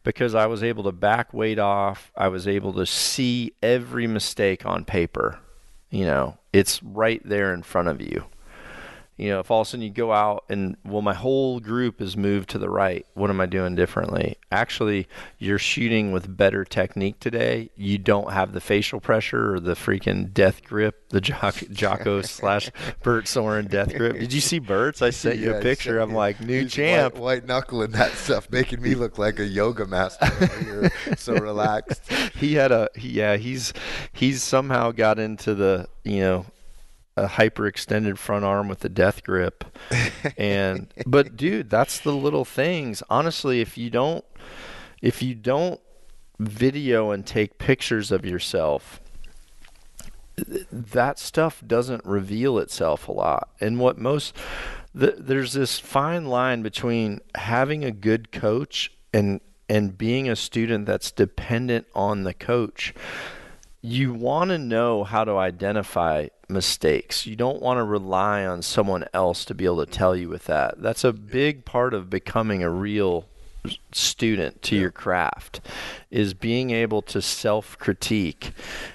because I was able to back weight off. I was able to see every mistake on paper. You know, it's right there in front of you you know, if all of a sudden you go out and well, my whole group is moved to the right, what am I doing differently? Actually, you're shooting with better technique today. You don't have the facial pressure or the freaking death grip, the Jocko slash Bert Soren death grip. Did you see Bert's? I sent you Yeah, a picture. I'm yeah. like, new He's champ. White, white knuckling that stuff, making me look like a yoga master. so relaxed. he had a yeah he's he's somehow got into the you know a hyperextended front arm with a death grip. And but dude that's the little things. Honestly if you don't if you don't video and take pictures of yourself th- that stuff doesn't reveal itself a lot. And what most th- there's this fine line between having a good coach and and being a student that's dependent on the coach you want to know how to identify mistakes. You don't want to rely on someone else to be able to tell you with that. That's a big part of becoming a real student to your craft is being able to self-critique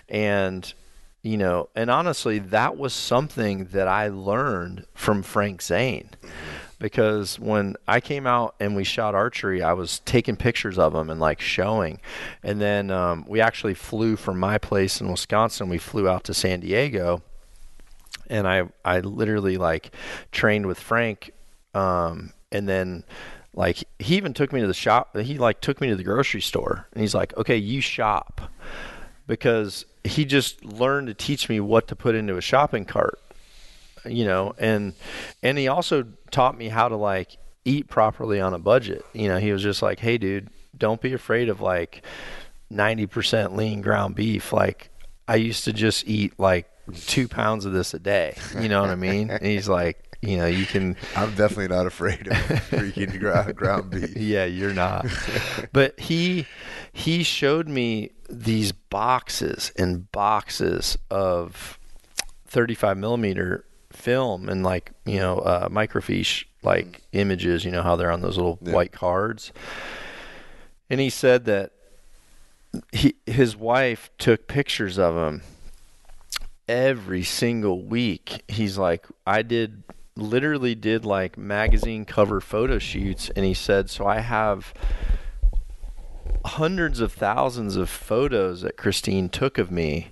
and you know, and honestly that was something that I learned from Frank Zane mm-hmm. Because when I came out and we shot archery, I was taking pictures of them and like showing. And then um, we actually flew from my place in Wisconsin. We flew out to San Diego, and I I literally like trained with Frank, um, and then like he even took me to the shop. He like took me to the grocery store, and he's like, "Okay, you shop," because he just learned to teach me what to put into a shopping cart you know and and he also taught me how to like eat properly on a budget you know he was just like hey dude don't be afraid of like 90% lean ground beef like i used to just eat like two pounds of this a day you know what i mean and he's like you know you can I'm definitely not afraid of freaking ground, ground beef. yeah, you're not. but he he showed me these boxes and boxes of 35 millimeter film and like you know uh, microfiche like images. You know how they're on those little Yeah. white cards. And he said that he his wife took pictures of him every single week. He's like, I did literally did like magazine cover photo shoots and he said so I have hundreds of thousands of photos that Christine took of me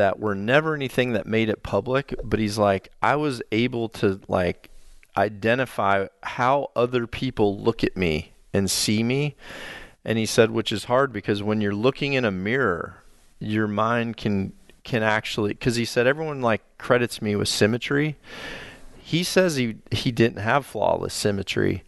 that were never anything that made it public, but he's like I was able to like identify how other people look at me and see me. And he said which is hard because when you're looking in a mirror, your mind can can actually cuz he said everyone like credits me with symmetry. He says he he didn't have flawless symmetry.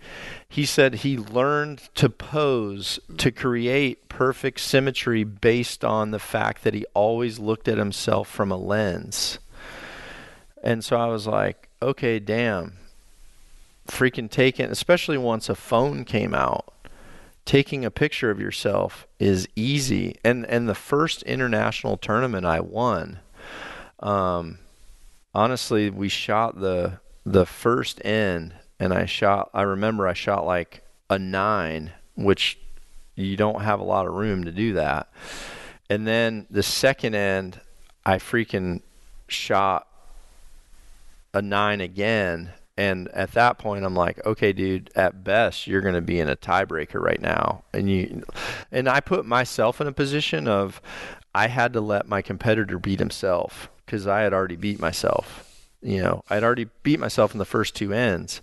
He said he learned to pose to create perfect symmetry based on the fact that he always looked at himself from a lens. And so I was like, okay, damn. Freaking taking, especially once a phone came out, taking a picture of yourself is easy. And and the first international tournament I won, um, honestly, we shot the the first end, and I shot. I remember I shot like a nine, which you don't have a lot of room to do that. And then the second end, I freaking shot a nine again. And at that point, I'm like, okay, dude, at best, you're going to be in a tiebreaker right now. And you, and I put myself in a position of, I had to let my competitor beat himself because I had already beat myself. You know, I'd already beat myself in the first two ends,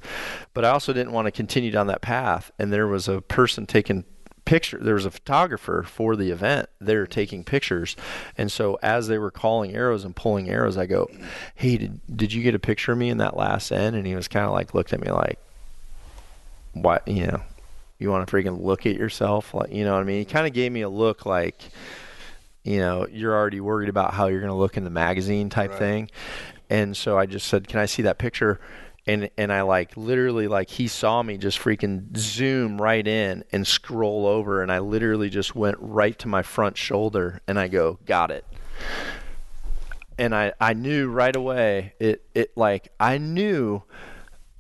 but I also didn't want to continue down that path. And there was a person taking picture there was a photographer for the event they're taking pictures. And so as they were calling arrows and pulling arrows i go hey did, did you get a picture of me in that last end? And he was kind of like looked at me like what you know you want to freaking look at yourself? Like you know what i mean? He kind of gave me a look like you know you're already worried about how you're going to look in the magazine type Right. thing and so i just said can i see that picture and and I like literally like he saw me just freaking zoom right in and scroll over and I literally just went right to my front shoulder and I go got it and I I knew right away it it like I knew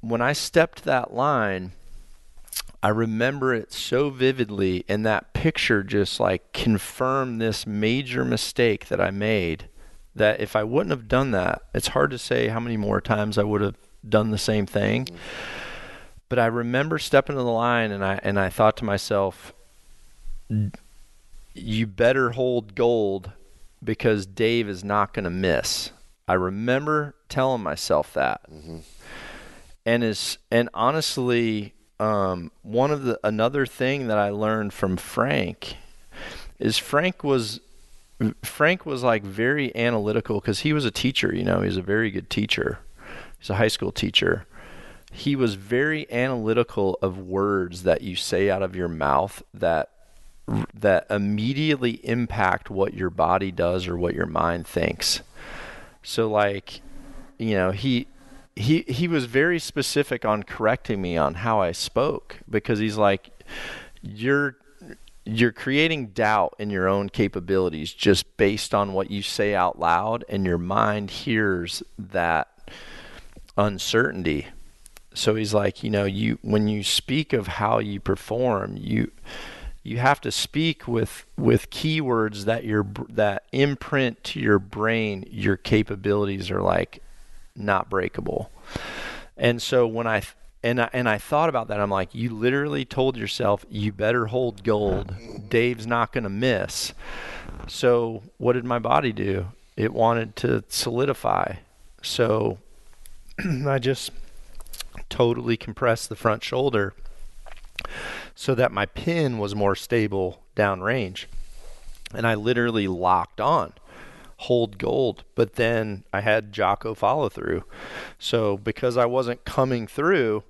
when I stepped that line I remember it so vividly, and that picture just like confirmed this major mistake that I made. That if I wouldn't have done that, it's hard to say how many more times I would have done the same thing. But I remember stepping to the line, and I and I thought to myself, "You better hold gold, because Dave is not going to miss." I remember telling myself that, and is and honestly, um, one of the another thing that I learned from Frank is Frank was Frank was like very analytical because he was a teacher. You know, he's a very good teacher. He's a high school teacher. He was very analytical of words that you say out of your mouth that that immediately impact what your body does or what your mind thinks. So like, you know, he he he was very specific on correcting me on how I spoke because he's like you're you're creating doubt in your own capabilities just based on what you say out loud and your mind hears that uncertainty. So he's like you know you when you speak of how you perform you you have to speak with with keywords that your that imprint to your brain your capabilities are like not breakable. And so when i and I, and I thought about that. I'm like, you literally told yourself you better hold gold. Dave's not going to miss. So what did my body do? It wanted to solidify. So I just totally compressed the front shoulder so that my pin was more stable downrange. And I literally locked on hold gold. But then I had Jocko follow through. So because I wasn't coming through,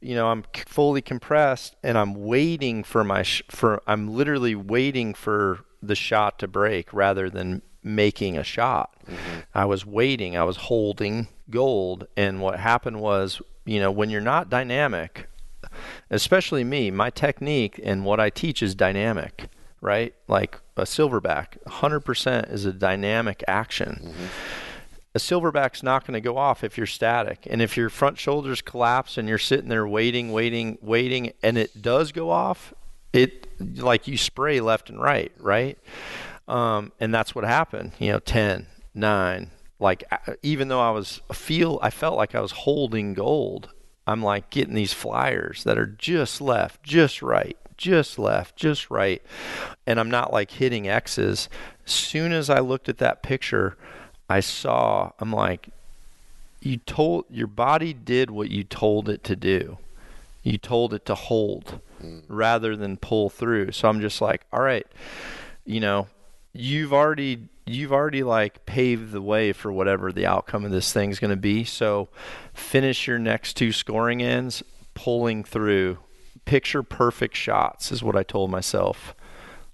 you know, I'm fully compressed and I'm waiting for my sh- for I'm literally waiting for the shot to break rather than making a shot. Mm-hmm. I was waiting, I was holding gold and what happened was, you know, when you're not dynamic, especially me, my technique and what I teach is dynamic right? Like a silverback, 100% is a dynamic action. Mm-hmm. A silverback's not going to go off if you're static. And if your front shoulders collapse and you're sitting there waiting, waiting, waiting, and it does go off, it like you spray left and right, right? Um, and that's what happened. You know, 10, 9, like even though I was feel I felt like I was holding gold, I'm like getting these flyers that are just left, just right, just left, just right, and I'm not like hitting X's. Soon as I looked at that picture, I saw, I'm like, you told your body did what you told it to do. You told it to hold mm. rather than pull through. So I'm just like, all right, you know, you've already you've already like paved the way for whatever the outcome of this thing's going to be. So finish your next two scoring ends pulling through picture perfect shots is what I told myself.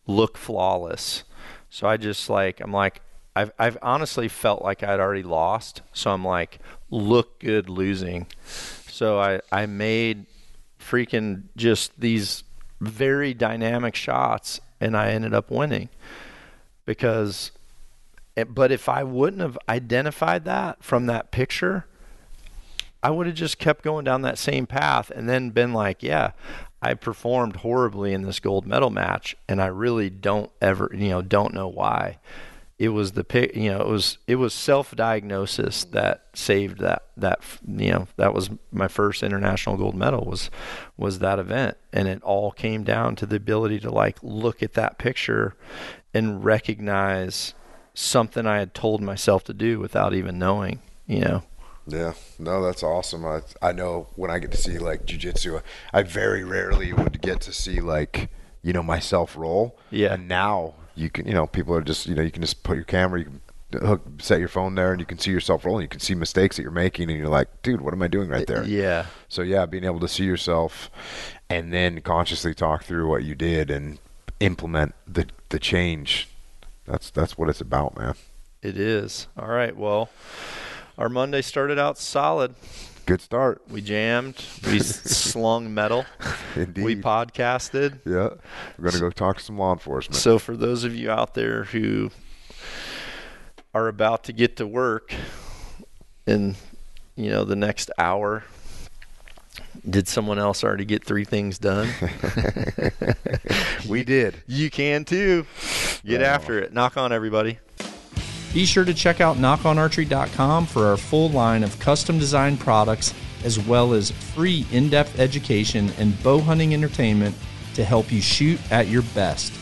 Look flawless. So I just like I'm like I've I've honestly felt like I'd already lost. So I'm like look good losing. So I I made freaking just these very dynamic shots and I ended up winning because eh, but if I wouldn't have identified that from that picture I would have just kept going down that same path and then been like, yeah, I performed horribly in this gold medal match and I really don't ever, you know, don't know why. It was the pick, you know, it was it was self-diagnosis that saved that that you know, that was my first international gold medal was was that event and it all came down to the ability to like look at that picture and recognize something I had told myself to do without even knowing, you know. Yeah, no, that's awesome. I I know when I get to see like jujitsu, I very rarely would get to see like you know myself roll. Yeah. And now you can, you know, people are just you know you can just put your camera, you can hook, set your phone there, and you can see yourself rolling. You can see mistakes that you're making, and you're like, dude, what am I doing right there? Yeah. So yeah, being able to see yourself, and then consciously talk through what you did and implement the the change. That's that's what it's about, man. It is. All right. Well our Monday started out solid. Good start. We jammed. We slung metal. Indeed. We podcasted. Yeah. We're going to go talk to some law enforcement. So, for those of you out there who are about to get to work in, you know, the next hour, Did someone else already get three things done? we did. You can too. Get Right after it. Nock On everybody. Be sure to check out nockonarchery.com for our full line of custom designed products as well as free in depth education and bow hunting entertainment to help you shoot at your best.